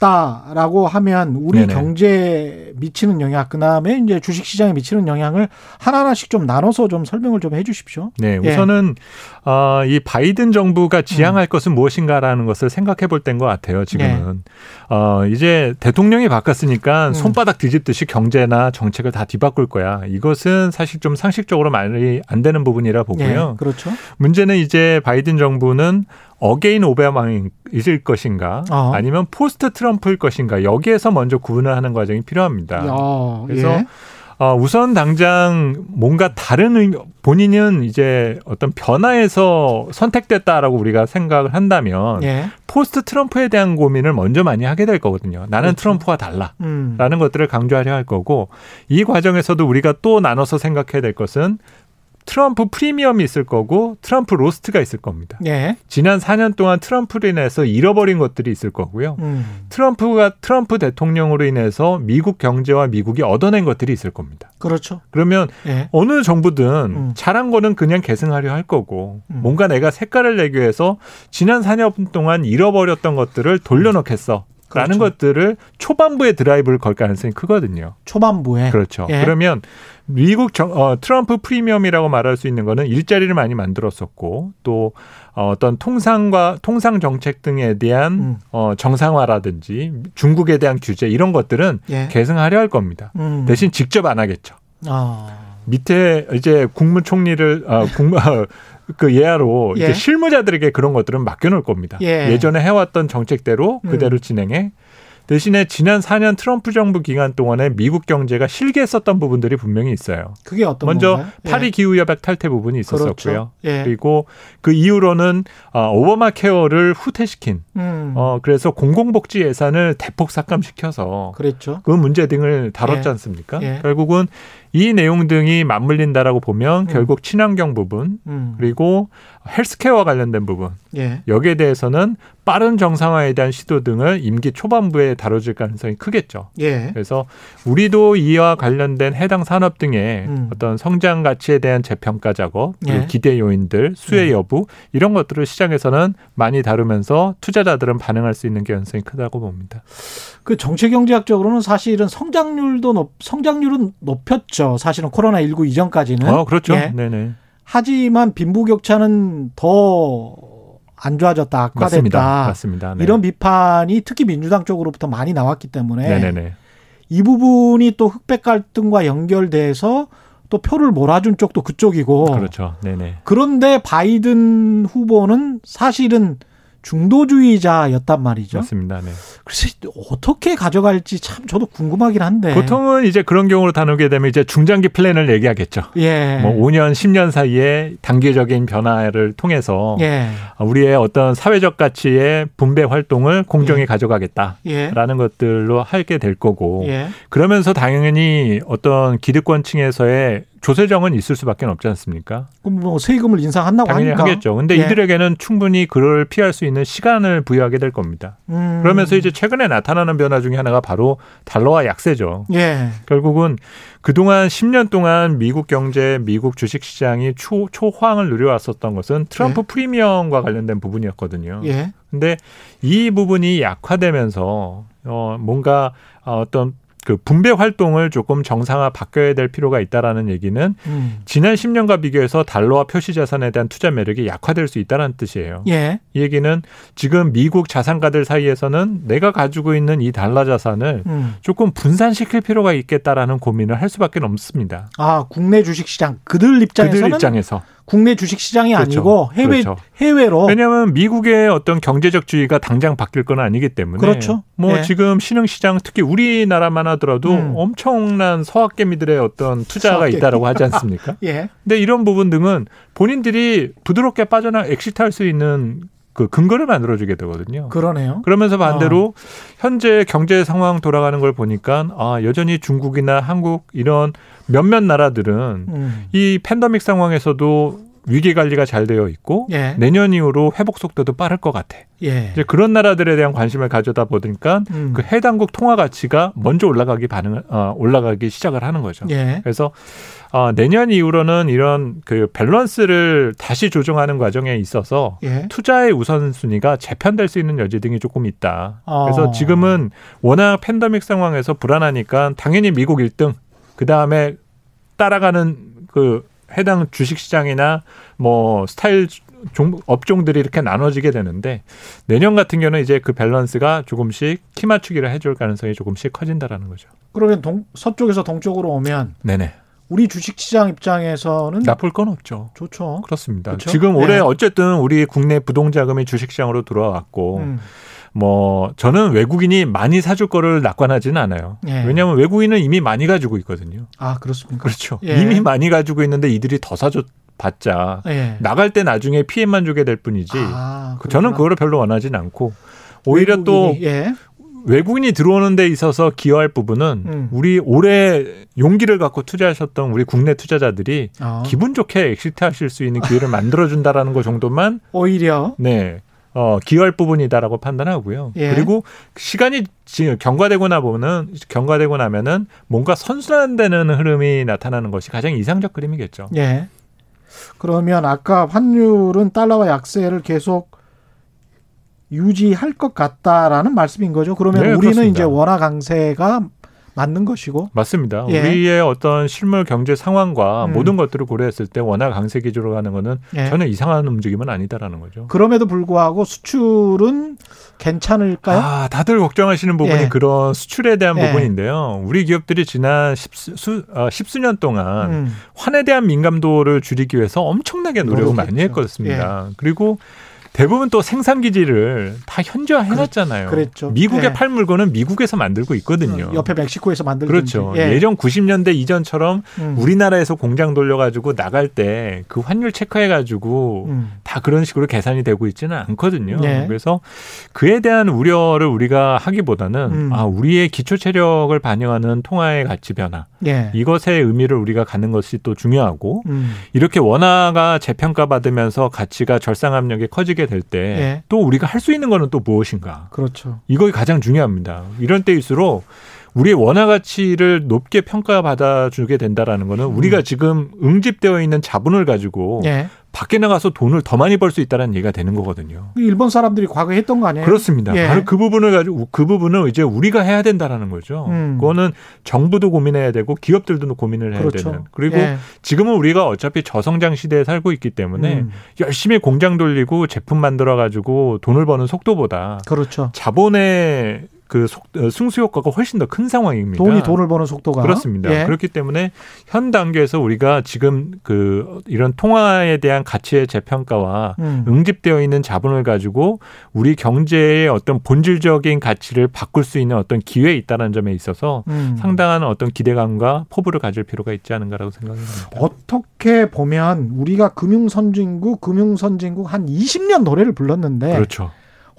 없다라고 하면 우리 네네. 경제에 미치는 영향, 그 다음에 이제 주식 시장에 미치는 영향을 하나하나씩 좀 나눠서 좀 설명을 좀 해 주십시오. 네, 예. 우선은 예. 어, 이 바이든 정부가 지향할 음. 것은 무엇인가라는 것을 생각해 볼 때인 것 같아요. 지금은 예. 어, 이제 대통령이 바꿨으니까 음. 손바닥 뒤집듯이 경제나 정책을 다 뒤바꿀 거야. 이것은 사실 좀 상식적으로 말이 안 되는 부분이라 보고요. 예, 그렇죠. 문제는 이제 바이든 정부는 again 오바마일 것인가 어. 아니면 post 트럼프일 것인가 여기에서 먼저 구분을 하는 과정이 필요합니다. 야, 그래서 예. 어, 우선 당장 뭔가 다른 의미, 본인은 이제 어떤 변화에서 선택됐다라고 우리가 생각을 한다면 예. post 트럼프에 대한 고민을 먼저 많이 하게 될 거거든요. 나는 그렇죠. 트럼프와 달라라는 음. 것들을 강조하려 할 거고 이 과정에서도 우리가 또 나눠서 생각해야 될 것은 트럼프 프리미엄이 있을 거고 트럼프 로스트가 있을 겁니다. 예. 지난 4년 동안 트럼프로 인해서 잃어버린 것들이 있을 거고요. 음. 트럼프가 트럼프 대통령으로 인해서 미국 경제와 미국이 얻어낸 것들이 있을 겁니다. 그렇죠. 그러면 예. 어느 정부든 음. 잘한 거는 그냥 계승하려 할 거고 음. 뭔가 내가 색깔을 내기 위해서 지난 4년 동안 잃어버렸던 것들을 돌려놓겠어. 라는 그렇죠. 것들을 초반부에 드라이브를 걸 가능성이 크거든요. 초반부에. 그렇죠. 예. 그러면 미국 정, 어, 트럼프 프리미엄이라고 말할 수 있는 거는 일자리를 많이 만들었었고 또 어, 어떤 통상과 통상 정책 등에 대한 음. 어, 정상화라든지 중국에 대한 규제 이런 것들은 예. 계승하려 할 겁니다. 음. 대신 직접 안 하겠죠. 아. 밑에 이제 국무총리를 어, 국무 그 예하로 예. 이제 실무자들에게 그런 것들은 맡겨놓을 겁니다. 예. 전에 해왔던 정책대로 그대로 음. 진행해 대신에 지난 4년 트럼프 정부 기간 동안에 미국 경제가 실기했었던 부분들이 분명히 있어요. 그게 어떤 먼저 건가요? 파리 예. 기후 협약 탈퇴 부분이 있었었고요. 그렇죠. 예. 그리고 그 이후로는 어, 오바마 케어를 후퇴시킨 음. 어 그래서 공공복지 예산을 대폭 삭감시켜서 그랬죠. 그 문제 등을 다뤘지 예. 않습니까? 예. 결국은 이 내용 등이 맞물린다라고 보면 음. 결국 친환경 부분 음. 그리고 헬스케어와 관련된 부분 예. 여기에 대해서는 빠른 정상화에 대한 시도 등을 임기 초반부에 다뤄질 가능성이 크겠죠. 예. 그래서 우리도 이와 관련된 해당 산업 등의 음. 어떤 성장 가치에 대한 재평가 작업, 예. 기대 요인들, 수혜 예. 여부 이런 것들을 시장에서는 많이 다루면서 투자자들은 반응할 수 있는 가능성이 크다고 봅니다. 그 정책 경제학적으로는 사실은 성장률도 높, 성장률은 높였죠. 사실은 코로나 19 이전까지는. 어, 그렇죠. 예. 네네. 하지만 빈부격차는 더 안 좋아졌다, 악화됐다. 맞습니다. 맞습니다. 네. 이런 비판이 특히 민주당 쪽으로부터 많이 나왔기 때문에 네네네. 이 부분이 또 흑백 갈등과 연결돼서 또 표를 몰아준 쪽도 그쪽이고. 그렇죠. 네네. 그런데 바이든 후보는 사실은 중도주의자였단 말이죠. 맞습니다. 네. 그래서 어떻게 가져갈지 참 저도 궁금하긴 한데. 보통은 이제 그런 경우로 다루게 되면 이제 중장기 플랜을 얘기하겠죠. 예. 뭐 5년, 10년 사이에 단계적인 변화를 통해서 예. 우리의 어떤 사회적 가치의 분배 활동을 공정히 예. 가져가겠다라는 예. 것들로 하게 될 거고. 예. 그러면서 당연히 어떤 기득권층에서의 조세정은 있을 수밖에 없지 않습니까? 그럼 뭐 세금을 인상한다고 당연히 하니까. 하겠죠. 근데 예. 이들에게는 충분히 그를 피할 수 있는 시간을 부여하게 될 겁니다. 음. 그러면서 이제 최근에 나타나는 변화 중에 하나가 바로 달러와 약세죠. 예. 결국은 그동안 10년 동안 미국 경제, 미국 주식 시장이 초, 초황을 누려왔었던 것은 트럼프 예. 프리미엄과 관련된 부분이었거든요. 예. 근데 이 부분이 약화되면서 어 뭔가 어떤 그 분배 활동을 조금 정상화 바뀌어야 될 필요가 있다라는 얘기는 음. 지난 10년과 비교해서 달러와 표시 자산에 대한 투자 매력이 약화될 수 있다는 뜻이에요. 예. 이 얘기는 지금 미국 자산가들 사이에서는 내가 가지고 있는 이 달러 자산을 음. 조금 분산시킬 필요가 있겠다라는 고민을 할 수밖에 없습니다. 아, 국내 주식 시장 그들 입장에서는 그들 입장에서 국내 주식 시장이 그렇죠. 아니고 해외 그렇죠. 해외로 왜냐하면 미국의 어떤 경제적 주의가 당장 바뀔 건 아니기 때문에 그렇죠. 뭐 네. 지금 신흥 시장 특히 우리나라만 하더라도 음. 엄청난 서학개미들의 어떤 투자가 서학개미. 있다라고 하지 않습니까? 예. 근데 이런 부분 등은 본인들이 부드럽게 빠져나 엑시트할 수 있는 그 근거를 만들어주게 되거든요. 그러네요. 그러면서 반대로 어. 현재 경제 상황 돌아가는 걸 보니까 아 여전히 중국이나 한국 이런 몇몇 나라들은 음. 이 팬더믹 상황에서도 위기 관리가 잘 되어 있고 예. 내년 이후로 회복 속도도 빠를 것 같아. 예. 이제 그런 나라들에 대한 관심을 가져다 보니까 음. 그 해당국 통화 가치가 먼저 올라가기 반응 어, 올라가기 시작을 하는 거죠. 예. 그래서 어, 내년 이후로는 이런 그 밸런스를 다시 조정하는 과정에 있어서 예. 투자의 우선순위가 재편될 수 있는 여지 등이 조금 있다. 어. 그래서 지금은 워낙 팬데믹 상황에서 불안하니까 당연히 미국 1등, 그 다음에 따라가는 그 해당 주식 시장이나 뭐 스타일 종, 업종들이 이렇게 나눠지게 되는데 내년 같은 경우는 이제 그 밸런스가 조금씩 키 맞추기를 해줄 가능성이 조금씩 커진다라는 거죠. 그러면 동, 서쪽에서 동쪽으로 오면 네네. 우리 주식시장 입장에서는 나쁠 건 없죠. 좋죠. 그렇습니다. 그렇죠? 지금 올해 네. 어쨌든 우리 국내 부동자금이 주식시장으로 들어왔고 음. 뭐 저는 외국인이 많이 사줄 거를 낙관하지는 않아요. 예. 왜냐하면 외국인은 이미 많이 가지고 있거든요. 아 그렇습니까? 그렇죠. 예. 이미 많이 가지고 있는데 이들이 더 사줬 봤자 예. 나갈 때 나중에 피해만 주게 될 뿐이지. 아, 저는 그거를 별로 원하지는 않고 오히려 또 예. 외국인이 들어오는 데 있어서 기여할 부분은 음. 우리 올해 용기를 갖고 투자하셨던 우리 국내 투자자들이 어. 기분 좋게 exit 하실 수 있는 기회를 만들어 준다라는 거 정도만 오히려 네. 어, 기여할 부분이다라고 판단하고요. 예. 그리고 시간이 지금 경과되고 나보면 경과되고 나면은 뭔가 선순환되는 흐름이 나타나는 것이 가장 이상적 그림이겠죠. 예. 그러면 아까 환율은 달러화 약세를 계속 유지할 것 같다라는 말씀인 거죠. 그러면 네, 우리는 그렇습니다. 이제 원화 강세가 맞는 것이고 맞습니다. 예. 우리의 어떤 실물 경제 상황과 음. 모든 것들을 고려했을 때 원화 강세 기조로 가는 거는 예. 전혀 이상한 움직임은 아니다라는 거죠. 그럼에도 불구하고 수출은 괜찮을까요? 아, 다들 걱정하시는 부분이 예. 그런 수출에 대한 예. 부분인데요. 우리 기업들이 지난 십수, 어, 십수년 동안 음. 환에 대한 민감도를 줄이기 위해서 엄청나게 노력을 많이 했거든요. 예. 그리고 대부분 또 생산 기지를 다 현지화 해 놨잖아요. 그랬죠. 미국의 네. 팔 물건은 미국에서 만들고 있거든요. 어, 옆에 멕시코에서 만들고 그렇죠. 예. 전 90년대 이전처럼 음. 우리나라에서 공장 돌려 가지고 나갈 때 그 환율 체크해 가지고 음. 다 그런 식으로 계산이 되고 있지는 않거든요. 예. 그래서 그에 대한 우려를 우리가 하기보다는 음. 아 우리의 기초 체력을 반영하는 통화의 가치 변화 예. 이것의 의미를 우리가 갖는 것이 또 중요하고 음. 이렇게 원화가 재평가 받으면서 가치가 절상 압력이 커지게 될 때또 예. 우리가 할 수 있는 거는 또 무엇인가? 그렇죠. 이거 가장 중요합니다. 이런 때일수록 우리의 원화 가치를 높게 평가받아 주게 된다라는 거는 음. 우리가 지금 응집되어 있는 자본을 가지고 예. 밖에 나가서 돈을 더 많이 벌 수 있다는 얘기가 되는 거거든요. 일본 사람들이 과거에 했던 거 아니에요? 그렇습니다. 예. 바로 그 부분을 가지고 그 부분을 이제 우리가 해야 된다라는 거죠. 음. 그거는 정부도 고민해야 되고 기업들도 고민을 해야 그렇죠. 되는. 그리고 예. 지금은 우리가 어차피 저성장 시대에 살고 있기 때문에 음. 열심히 공장 돌리고 제품 만들어 가지고 돈을 버는 속도보다 그렇죠. 자본의 그 속, 어, 승수 효과가 훨씬 더 큰 상황입니다. 돈이 돈을 버는 속도가 그렇습니다. 예. 그렇기 때문에 현 단계에서 우리가 지금 그 이런 통화에 대한 가치의 재평가와 음. 응집되어 있는 자본을 가지고 우리 경제의 어떤 본질적인 가치를 바꿀 수 있는 어떤 기회에 있다는 점에 있어서 음. 상당한 어떤 기대감과 포부를 가질 필요가 있지 않은가라고 생각합니다. 어떻게 보면 우리가 금융 선진국, 금융 선진국 한 20년 노래를 불렀는데 그렇죠.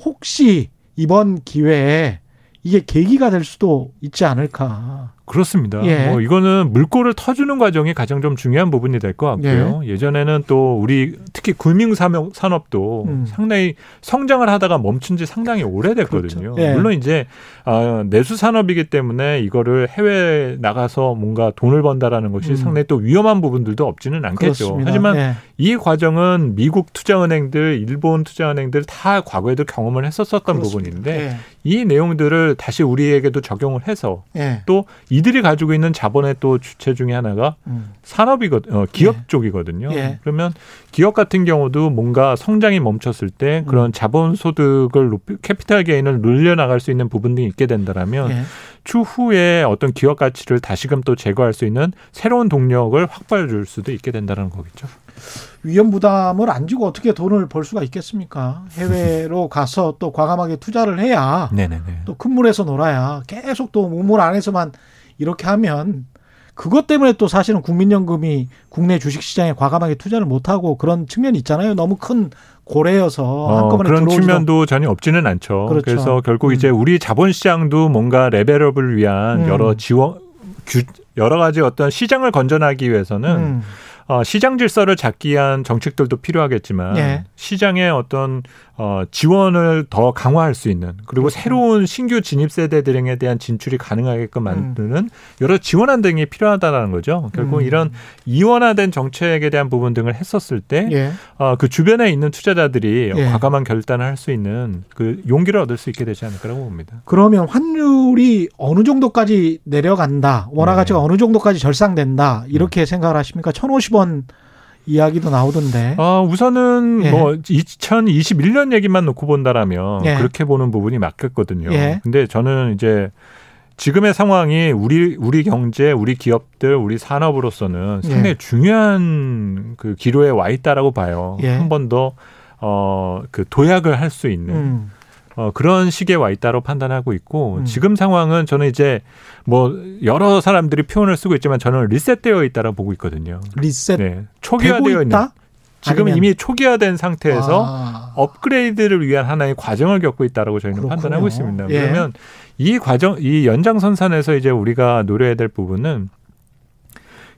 혹시 이번 기회에 이게 계기가 될 수도 있지 않을까. 그렇습니다. 예. 뭐 이거는 물꼬를 터주는 과정이 가장 좀 중요한 부분이 될 것 같고요. 예. 전에는또 우리 특히 금융 산업도 음. 상당히 성장을 하다가 멈춘 지 상당히 오래됐거든요. 그렇죠. 예. 물론 이제 아, 내수 산업이기 때문에 이거를 해외 나가서 뭔가 돈을 번다라는 것이 음. 상당히 또 위험한 부분들도 없지는 않겠죠. 그렇습니다. 하지만 예. 이 과정은 미국 투자은행들, 일본 투자은행들 다 과거에도 경험을 했었었던 그렇습니다. 부분인데 예. 이 내용들을 다시 우리에게도 적용을 해서 예. 또 이들이 가지고 있는 자본의 또 주체 중에 하나가 음. 산업이거 어, 기업 예. 쪽이거든요. 예. 그러면 기업 같은 경우도 뭔가 성장이 멈췄을 때 그런 음. 자본 소득을 높이 캐피탈 게인을 늘려 나갈 수 있는 부분이 있게 된다라면 예. 추후에 어떤 기업 가치를 다시금 또 제거할 수 있는 새로운 동력을 확보해 줄 수도 있게 된다는 거겠죠. 위험 부담을 안 지고 어떻게 돈을 벌 수가 있겠습니까? 해외로 가서 또 과감하게 투자를 해야 또큰 물에서 놀아야 계속 또 우물 안에서만 이렇게 하면 그것 때문에 또 사실은 국민연금이 국내 주식시장에 과감하게 투자를 못하고 그런 측면이 있잖아요. 너무 큰 고래여서 어, 한꺼번에 그런 측면도 전혀 없지는 않죠. 그렇죠. 그래서 결국 음. 이제 우리 자본시장도 뭔가 레벨업을 위한 음. 여러 지원 여러 가지 어떤 시장을 건전하기 위해서는 음. 어, 시장 질서를 잡기 위한 정책들도 필요하겠지만 예. 시장의 어떤 어, 지원을 더 강화할 수 있는 그리고 그렇죠. 새로운 신규 진입 세대 들에 대한 진출이 가능하게끔 만드는 음. 여러 지원안 등이 필요하다라는 거죠. 결국 음. 이런 이원화된 정책에 대한 부분 등을 했었을 때그 예. 어, 그 주변에 있는 투자자들이 예. 과감한 결단을 할 수 있는 그 용기를 얻을 수 있게 되지 않을까라고 봅니다. 그러면 환율이 어느 정도까지 내려간다, 원화 네. 가치가 어느 정도까지 절상된다 이렇게 음. 생각을 하십니까? 1,050원 이야기도 나오던데. 어, 우선은 예. 뭐 2021년 얘기만 놓고 본다라면 예. 그렇게 보는 부분이 맞겠거든요. 예. 근데 저는 이제 지금의 상황이 우리 우리 경제, 우리 기업들, 우리 산업으로서는 상당히 예. 중요한 그 기로에 와 있다라고 봐요. 예. 한번 더 어, 그 도약을 할 수 있는 음. 어, 그런 시기에 와 있다고 판단하고 있고 음. 지금 상황은 저는 이제 뭐 여러 사람들이 표현을 쓰고 있지만 저는 리셋되어 있다라고 보고 있거든요. 리셋. 네. 초기화되어 있는. 지금 아니면. 이미 초기화된 상태에서 아. 업그레이드를 위한 하나의 과정을 겪고 있다라고 저희는 그렇군요. 판단하고 있습니다. 예. 그러면 이 과정, 이 연장선상에서 이제 우리가 노려야 될 부분은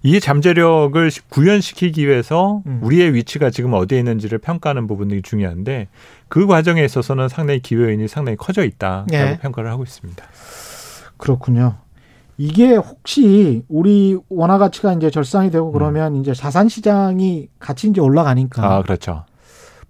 이 잠재력을 구현시키기 위해서 음. 우리의 위치가 지금 어디에 있는지를 평가하는 부분이 중요한데 그 과정에 있어서는 상당히 기회인이 상당히 커져 있다라고 네. 평가를 하고 있습니다. 그렇군요. 이게 혹시 우리 원화 가치가 이제 절상이 되고 음. 그러면 음. 이제 자산 시장이 같이 이제 올라가니까 아 그렇죠.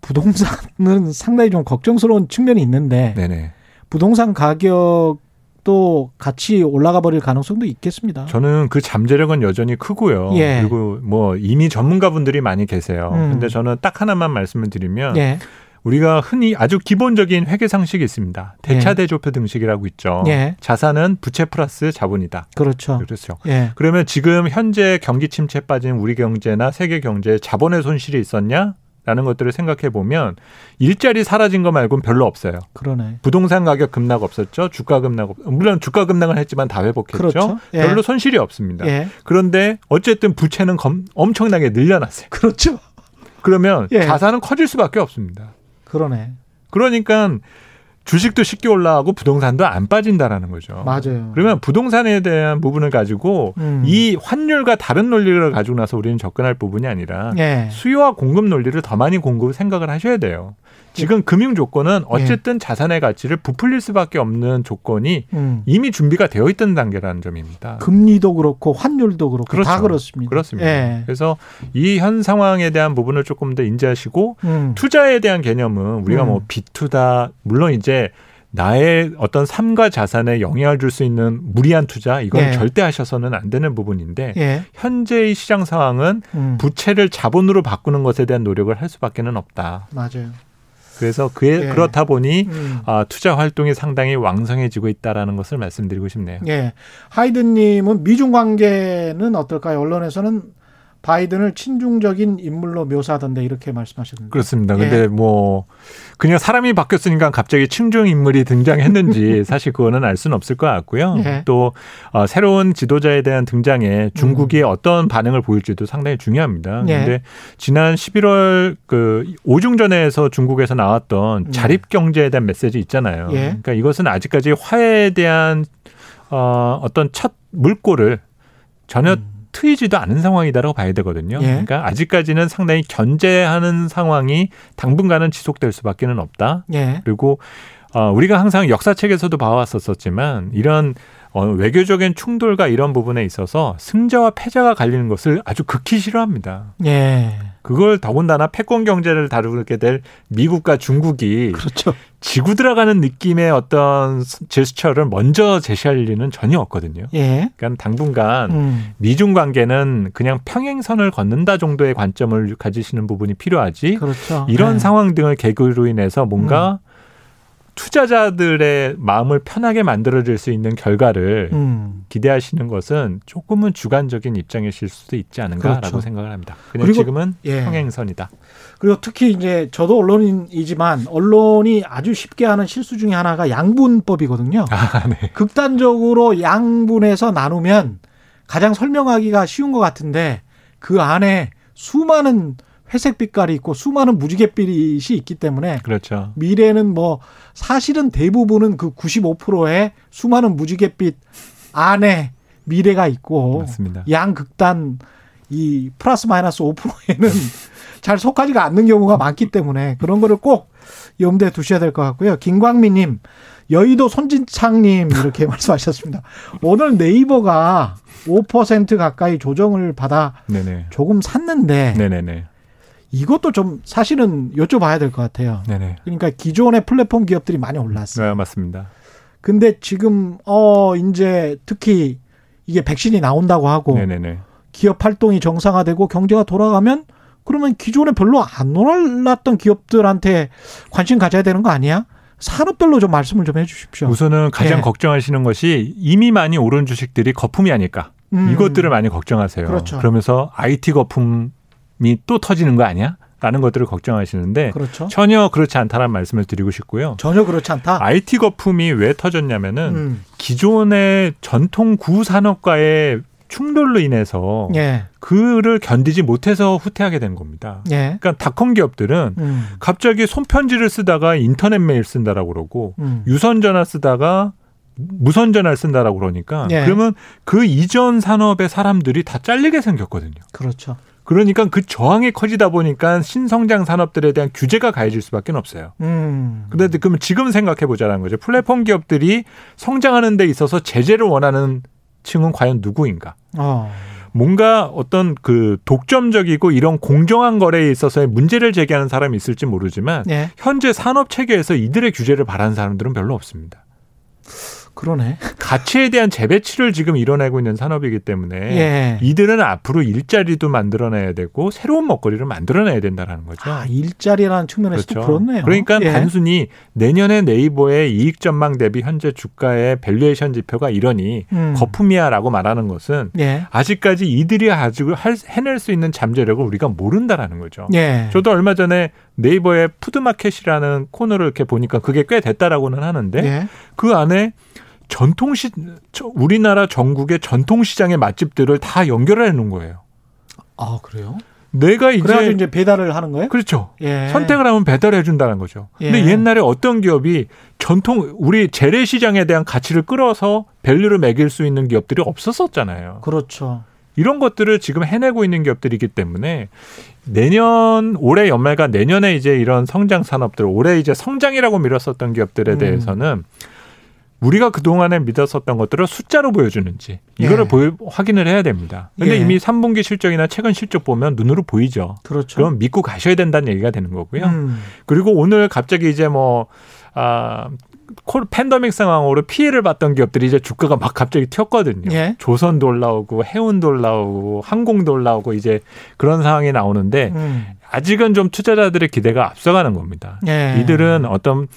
부동산은 상당히 좀 걱정스러운 측면이 있는데 네네. 부동산 가격 또 같이 올라가 버릴 가능성도 있겠습니다. 저는 그 잠재력은 여전히 크고요. 예. 그리고 뭐 이미 전문가분들이 많이 계세요. 음. 근데 저는 딱 하나만 말씀을 드리면 예. 우리가 흔히 아주 기본적인 회계 상식이 있습니다. 대차대조표 예. 등식이라고 있죠. 예. 자산은 부채 플러스 자본이다. 그렇죠. 그렇죠. 예. 그러면 지금 현재 경기 침체에 빠진 우리 경제나 세계 경제에 자본의 손실이 있었냐? 라는 것들을 생각해 보면 일자리 사라진 거 말고는 별로 없어요. 그러네. 부동산 가격 급락 없었죠. 주가 급락 없, 물론 주가 급락을 했지만 다 회복했죠. 그렇죠. 예. 별로 손실이 없습니다. 예. 그런데 어쨌든 부채는 검, 엄청나게 늘려놨어요. 그렇죠. 그러면 예. 자산은 커질 수밖에 없습니다. 그러네. 그러니까 주식도 쉽게 올라가고 부동산도 안 빠진다라는 거죠. 맞아요. 그러면 부동산에 대한 부분을 가지고 음. 이 환율과 다른 논리를 가지고 나서 우리는 접근할 부분이 아니라 예. 수요와 공급 논리를 더 많이 공급을 생각을 하셔야 돼요. 지금 금융 조건은 어쨌든 예. 자산의 가치를 부풀릴 수밖에 없는 조건이 음. 이미 준비가 되어 있던 단계라는 점입니다. 금리도 그렇고 환율도 그렇고 그렇죠. 다 그렇습니다. 그렇습니다. 예. 그래서 이 현 상황에 대한 부분을 조금 더 인지하시고 음. 투자에 대한 개념은 우리가 뭐 음. 뭐 비투다 물론 이제 나의 어떤 삶과 자산에 영향을 줄 수 있는 무리한 투자 이건 예. 절대 하셔서는 안 되는 부분인데 예. 현재의 시장 상황은 음. 부채를 자본으로 바꾸는 것에 대한 노력을 할 수밖에는 없다. 맞아요. 그래서 그에 예. 그렇다 보니 음. 아, 투자 활동이 상당히 왕성해지고 있다라는 것을 말씀드리고 싶네요. 예. 하이든님은 미중 관계는 어떨까요? 언론에서는 바이든을 친중적인 인물로 묘사하던데 이렇게 말씀하셨는데. 그렇습니다. 근데 예. 뭐 그냥 사람이 바뀌었으니까 갑자기 친중 인물이 등장했는지 사실 그거는 알 수는 없을 것 같고요. 예. 또 어, 새로운 지도자에 대한 등장에 중국이 음. 어떤 반응을 보일지도 상당히 중요합니다. 예. 근데 지난 11월 그 오중전에서 중국에서 나왔던 음. 자립 경제에 대한 메시지 있잖아요. 예. 그러니까 이것은 아직까지 화해에 대한 어, 어떤 첫 물꼬를 전혀 음. 트이지도 않은 상황이다라고 봐야 되거든요. 예. 그러니까 아직까지는 상당히 견제하는 상황이 당분간은 지속될 수밖에는 없다. 예. 그리고 어, 우리가 항상 역사책에서도 봐왔었었지만 이런 어, 외교적인 충돌과 이런 부분에 있어서 승자와 패자가 갈리는 것을 아주 극히 싫어합니다. 예. 그걸 더군다나 패권 경제를 다루게 될 미국과 중국이 그렇죠. 지구 들어가는 느낌의 어떤 제스처를 먼저 제시할 리는 전혀 없거든요. 예. 그러니까 당분간 음. 미중 관계는 그냥 평행선을 걷는다 정도의 관점을 가지시는 부분이 필요하지. 그렇죠. 이런 네. 상황 등을 계기로 인해서 뭔가 음. 투자자들의 마음을 편하게 만들어줄 수 있는 결과를 음. 기대하시는 것은 조금은 주관적인 입장이실 수도 있지 않은가라고 그렇죠. 생각을 합니다. 그냥 그리고, 지금은 예. 평행선이다. 그리고 특히 이제 저도 언론인이지만 언론이 아주 쉽게 하는 실수 중에 하나가 양분법이거든요. 아, 네. 극단적으로 양분해서 나누면 가장 설명하기가 쉬운 것 같은데 그 안에 수많은 회색 빛깔이 있고 수많은 무지갯빛이 있기 때문에 그렇죠. 미래는 뭐 사실은 대부분은 그 95%의 수많은 무지갯빛 안에 미래가 있고 맞습니다. 양극단 이 플러스 마이너스 5%에는 잘 속하지가 않는 경우가 많기 때문에 그런 거를 꼭 염두에 두셔야 될 것 같고요. 김광민님, 여의도 손진창님 이렇게 말씀하셨습니다. 오늘 네이버가 5% 가까이 조정을 받아 네네. 조금 샀는데 네네네. 이것도 좀 사실은 여쭤봐야 될 것 같아요. 네네. 그러니까 기존의 플랫폼 기업들이 많이 올랐어요. 네, 맞습니다. 근데 지금 어 이제 특히 이게 백신이 나온다고 하고 네네네. 기업 활동이 정상화되고 경제가 돌아가면 그러면 기존에 별로 안 올랐던 기업들한테 관심 가져야 되는 거 아니야? 산업별로 좀 말씀을 좀 해주십시오. 우선은 가장 네. 걱정하시는 것이 이미 많이 오른 주식들이 거품이 아닐까. 음. 이것들을 많이 걱정하세요. 그렇죠. 그러면서 IT 거품 또 터지는 거 아니야? 라는 것들을 걱정하시는데 그렇죠. 전혀 그렇지 않다는 말씀을 드리고 싶고요. 전혀 그렇지 않다. IT 거품이 왜 터졌냐면은 음. 기존의 전통 구산업과의 충돌로 인해서 예. 그를 견디지 못해서 후퇴하게 된 겁니다. 예. 그러니까 닷컴 기업들은 음. 갑자기 손편지를 쓰다가 인터넷 메일 쓴다라고 그러고 음. 유선 전화 쓰다가 무선 전화를 쓴다라고 그러니까 예. 그러면 그 이전 산업의 사람들이 다 잘리게 생겼거든요. 그렇죠. 그러니까 그 저항이 커지다 보니까 신성장 산업들에 대한 규제가 가해질 수밖에 없어요. 음. 근데 그러면 지금 생각해 보자는 거죠. 플랫폼 기업들이 성장하는 데 있어서 제재를 원하는 층은 과연 누구인가? 어. 뭔가 어떤 그 독점적이고 이런 공정한 거래에 있어서의 문제를 제기하는 사람이 있을지 모르지만 예. 현재 산업 체계에서 이들의 규제를 바라는 사람들은 별로 없습니다. 그러네. 가치에 대한 재배치를 지금 이뤄내고 있는 산업이기 때문에 예. 이들은 앞으로 일자리도 만들어내야 되고 새로운 먹거리를 만들어내야 된다라는 거죠. 아, 일자리라는 측면에서 그렇죠. 그렇네요. 그러니까 예. 단순히 내년에 네이버의 이익 전망 대비 현재 주가의 valuation 지표가 이러니 음. 거품이야라고 말하는 것은 예. 아직까지 이들이 가지고 할, 해낼 수 있는 잠재력을 우리가 모른다라는 거죠. 예. 저도 얼마 전에 네이버의 푸드마켓이라는 코너를 이렇게 보니까 그게 꽤 됐다라고는 하는데 예. 그 안에 전통시 우리나라 전국의 전통시장의 맛집들을 다 연결해 놓은 거예요. 아 그래요? 내가 이제 그래가지고 이제 배달을 하는 거예요? 그렇죠. 예. 선택을 하면 배달해 준다는 거죠. 예. 근데 옛날에 어떤 기업이 전통 우리 재래시장에 대한 가치를 끌어서 밸류를 매길 수 있는 기업들이 없었었잖아요. 그렇죠. 이런 것들을 지금 해내고 있는 기업들이기 때문에 내년 올해 연말과 내년에 이제 이런 성장 산업들 올해 이제 성장이라고 밀었었던 기업들에 음. 대해서는 음. 우리가 그동안에 믿었었던 것들을 숫자로 보여주는지 이거를 예. 보여, 확인을 해야 됩니다. 근데 예. 이미 3분기 실적이나 최근 실적 보면 눈으로 보이죠. 그렇죠. 그럼 믿고 가셔야 된다는 얘기가 되는 거고요. 음. 그리고 오늘 갑자기 이제 뭐 아, 콜 팬더믹 상황으로 피해를 봤던 기업들이 이제 주가가 막 갑자기 튀었거든요. 예. 조선도 올라오고 해운도 올라오고 항공도 올라오고 이제 그런 상황이 나오는데 음. 아직은 좀 투자자들의 기대가 앞서가는 겁니다. 예. 이들은 어떤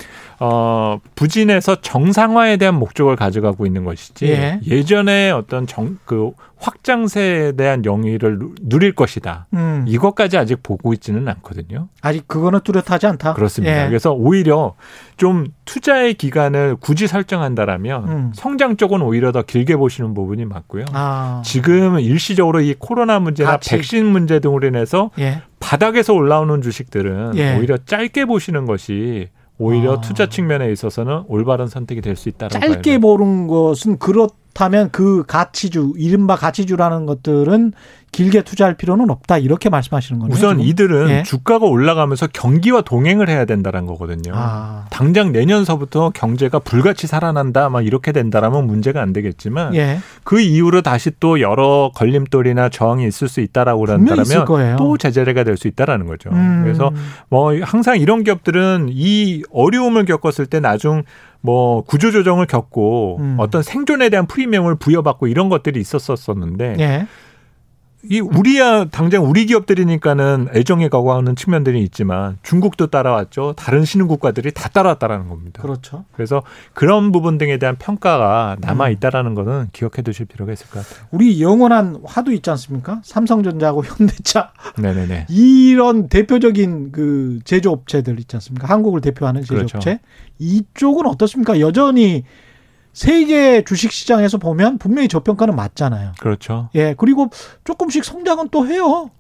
어 부진에서 정상화에 대한 목적을 가져가고 있는 것이지 예. 전에 어떤 정 그 확장세에 대한 영위를 누릴 것이다. 음. 이것까지 아직 보고 있지는 않거든요. 아직 그거는 뚜렷하지 않다. 그렇습니다. 예. 그래서 오히려 좀 투자의 기간을 굳이 설정한다라면 음. 성장 쪽은 오히려 더 길게 보시는 부분이 맞고요. 아. 지금 일시적으로 이 코로나 문제나. 백신 문제 등으로 인해서 예. 바닥에서 올라오는 주식들은 예. 오히려 짧게 보시는 것이 오히려 아. 투자 측면에 있어서는 올바른 선택이 될 수 있다라고 짧게 보는 것은 그렇 다면 그 가치주 이른바 가치주라는 것들은 길게 투자할 필요는 없다 이렇게 말씀하시는 거네요. 우선 지금? 이들은 예. 주가가 올라가면서 경기와 동행을 해야 된다는 거거든요. 아. 당장 내년서부터 경제가 불같이 살아난다 막 이렇게 된다라면 문제가 안 되겠지만 예. 그 이후로 다시 또 여러 걸림돌이나 저항이 있을 수 있다라고 그런다면 또 제재가 될 수 있다라는 거죠. 음. 그래서 뭐 항상 이런 기업들은 이 어려움을 겪었을 때 나중 뭐 구조조정을 겪고 음. 어떤 생존에 대한 프리미엄을 부여받고 이런 것들이 있었었는데 예. 이 우리야 당장 우리 기업들이니까는 애정에 가고 하는 측면들이 있지만 중국도 따라왔죠. 다른 신흥 국가들이 다 따라왔다라는 겁니다. 그렇죠. 그래서 그런 부분 등에 대한 평가가 남아 음. 있다라는 거는 기억해 두실 필요가 있을 것 같아요. 우리 영원한 화두 있지 않습니까? 삼성전자하고 현대차. 네네네. 이런 대표적인 그 제조업체들 있지 않습니까? 한국을 대표하는 제조업체. 그렇죠. 이쪽은 어떻습니까? 여전히 세계 주식 시장에서 보면 분명히 저평가는 맞잖아요. 그렇죠. 예, 그리고 조금씩 성장은 또 해요.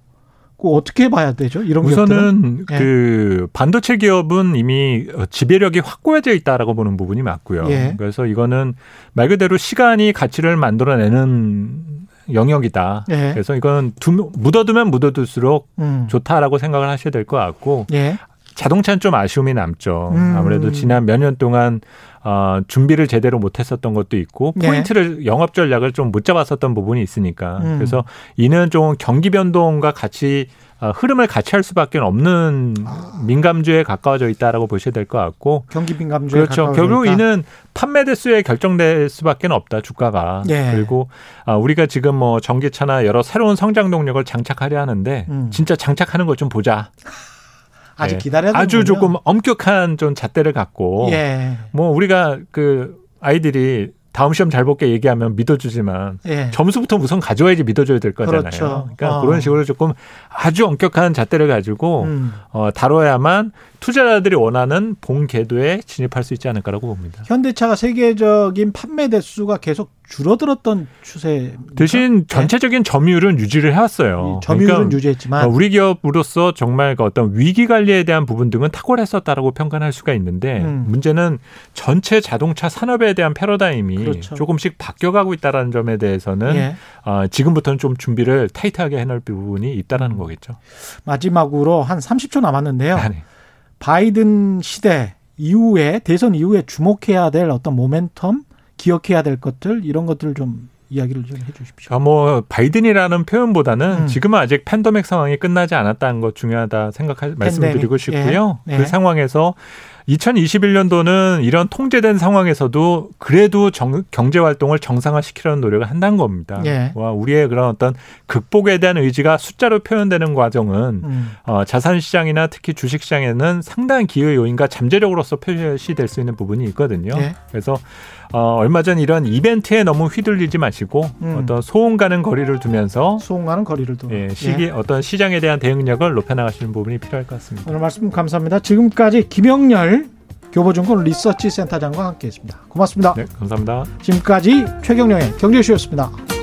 그 어떻게 봐야 되죠? 이런 우선은 기업들은? 그 예. 반도체 기업은 이미 지배력이 확고해져 있다라고 보는 부분이 맞고요. 예. 그래서 이거는 말 그대로 시간이 가치를 만들어내는 영역이다. 예. 그래서 이건 두, 묻어두면 묻어둘수록 음. 좋다라고 생각을 하셔야 될 것 같고 예. 자동차는 좀 아쉬움이 남죠. 음. 아무래도 지난 몇 년 동안 어, 준비를 제대로 못했었던 것도 있고 네. 포인트를 네. 영업 전략을 좀 못 잡았었던 부분이 있으니까 음. 그래서 이는 좀 경기 변동과 같이 어, 흐름을 같이 할 수밖에 없는 아. 민감주에 가까워져 있다라고 보셔야 될 것 같고 경기 민감주에 그렇죠. 결국 이는 판매 대수에 결정될 수밖에 없다 주가가 네. 그리고 아, 우리가 지금 뭐 전기차나 여러 새로운 성장 동력을 장착하려 하는데 음. 진짜 장착하는 것 좀 보자. 아직 예. 기다려야 되는 아주 조금 엄격한 좀 잣대를 갖고 예. 뭐 우리가 그 아이들이 다음 시험 잘 볼게 얘기하면 믿어주지만 예. 점수부터 우선 가져와야지 믿어줘야 될 거잖아요. 그렇죠. 그러니까 어. 그런 식으로 조금 아주 엄격한 잣대를 가지고 음. 어, 다뤄야만 투자자들이 원하는 본 궤도에 진입할 수 있지 않을까라고 봅니다. 현대차가 세계적인 판매 대수가 계속 줄어들었던 추세. 대신 네. 전체적인 점유율은 유지를 해왔어요. 점유율은 그러니까 유지했지만 어, 우리 기업으로서 정말 그 어떤 위기 관리에 대한 부분 등은 탁월했었다라고 평가할 수가 있는데 음. 문제는 전체 자동차 산업에 대한 패러다임이 그렇죠. 조금씩 바뀌어가고 있다라는 점에 대해서는 예. 어, 지금부터는 좀 준비를 타이트하게 해놓을 부분이 있다라는 거겠죠. 마지막으로 한 30초 남았는데요. 아, 네. 바이든 시대 이후에 대선 이후에 주목해야 될 어떤 모멘텀, 기억해야 될 것들 이런 것들을 좀 이야기를 좀 해주십시오. 아, 뭐 바이든이라는 표현보다는 음. 지금은 아직 팬더믹 상황이 끝나지 않았다는 것 중요하다 생각할 말씀드리고 싶고요. 예. 네. 그 상황에서 2021년도는 이런 통제된 상황에서도 그래도 정, 경제 활동을 정상화시키려는 노력을 한다는 겁니다. 예. 와, 우리의 그런 어떤 극복에 대한 의지가 숫자로 표현되는 과정은 음. 어, 자산 시장이나 특히 주식 시장에는 상당한 기회 요인과 잠재력으로서 표시될 수 있는 부분이 있거든요. 예. 그래서 어, 얼마 전 이런 이벤트에 너무 휘둘리지 마시고 음. 어떤 소음 가는 거리를 두면서 소음 가는 거리를 두 예, 시기 예. 어떤 시장에 대한 대응력을 높여나가시는 부분이 필요할 것 같습니다. 오늘 말씀 감사합니다. 지금까지 김영렬 교보증권 리서치 센터장과 함께했습니다. 고맙습니다. 네, 감사합니다. 지금까지 최경령의 경제쇼였습니다.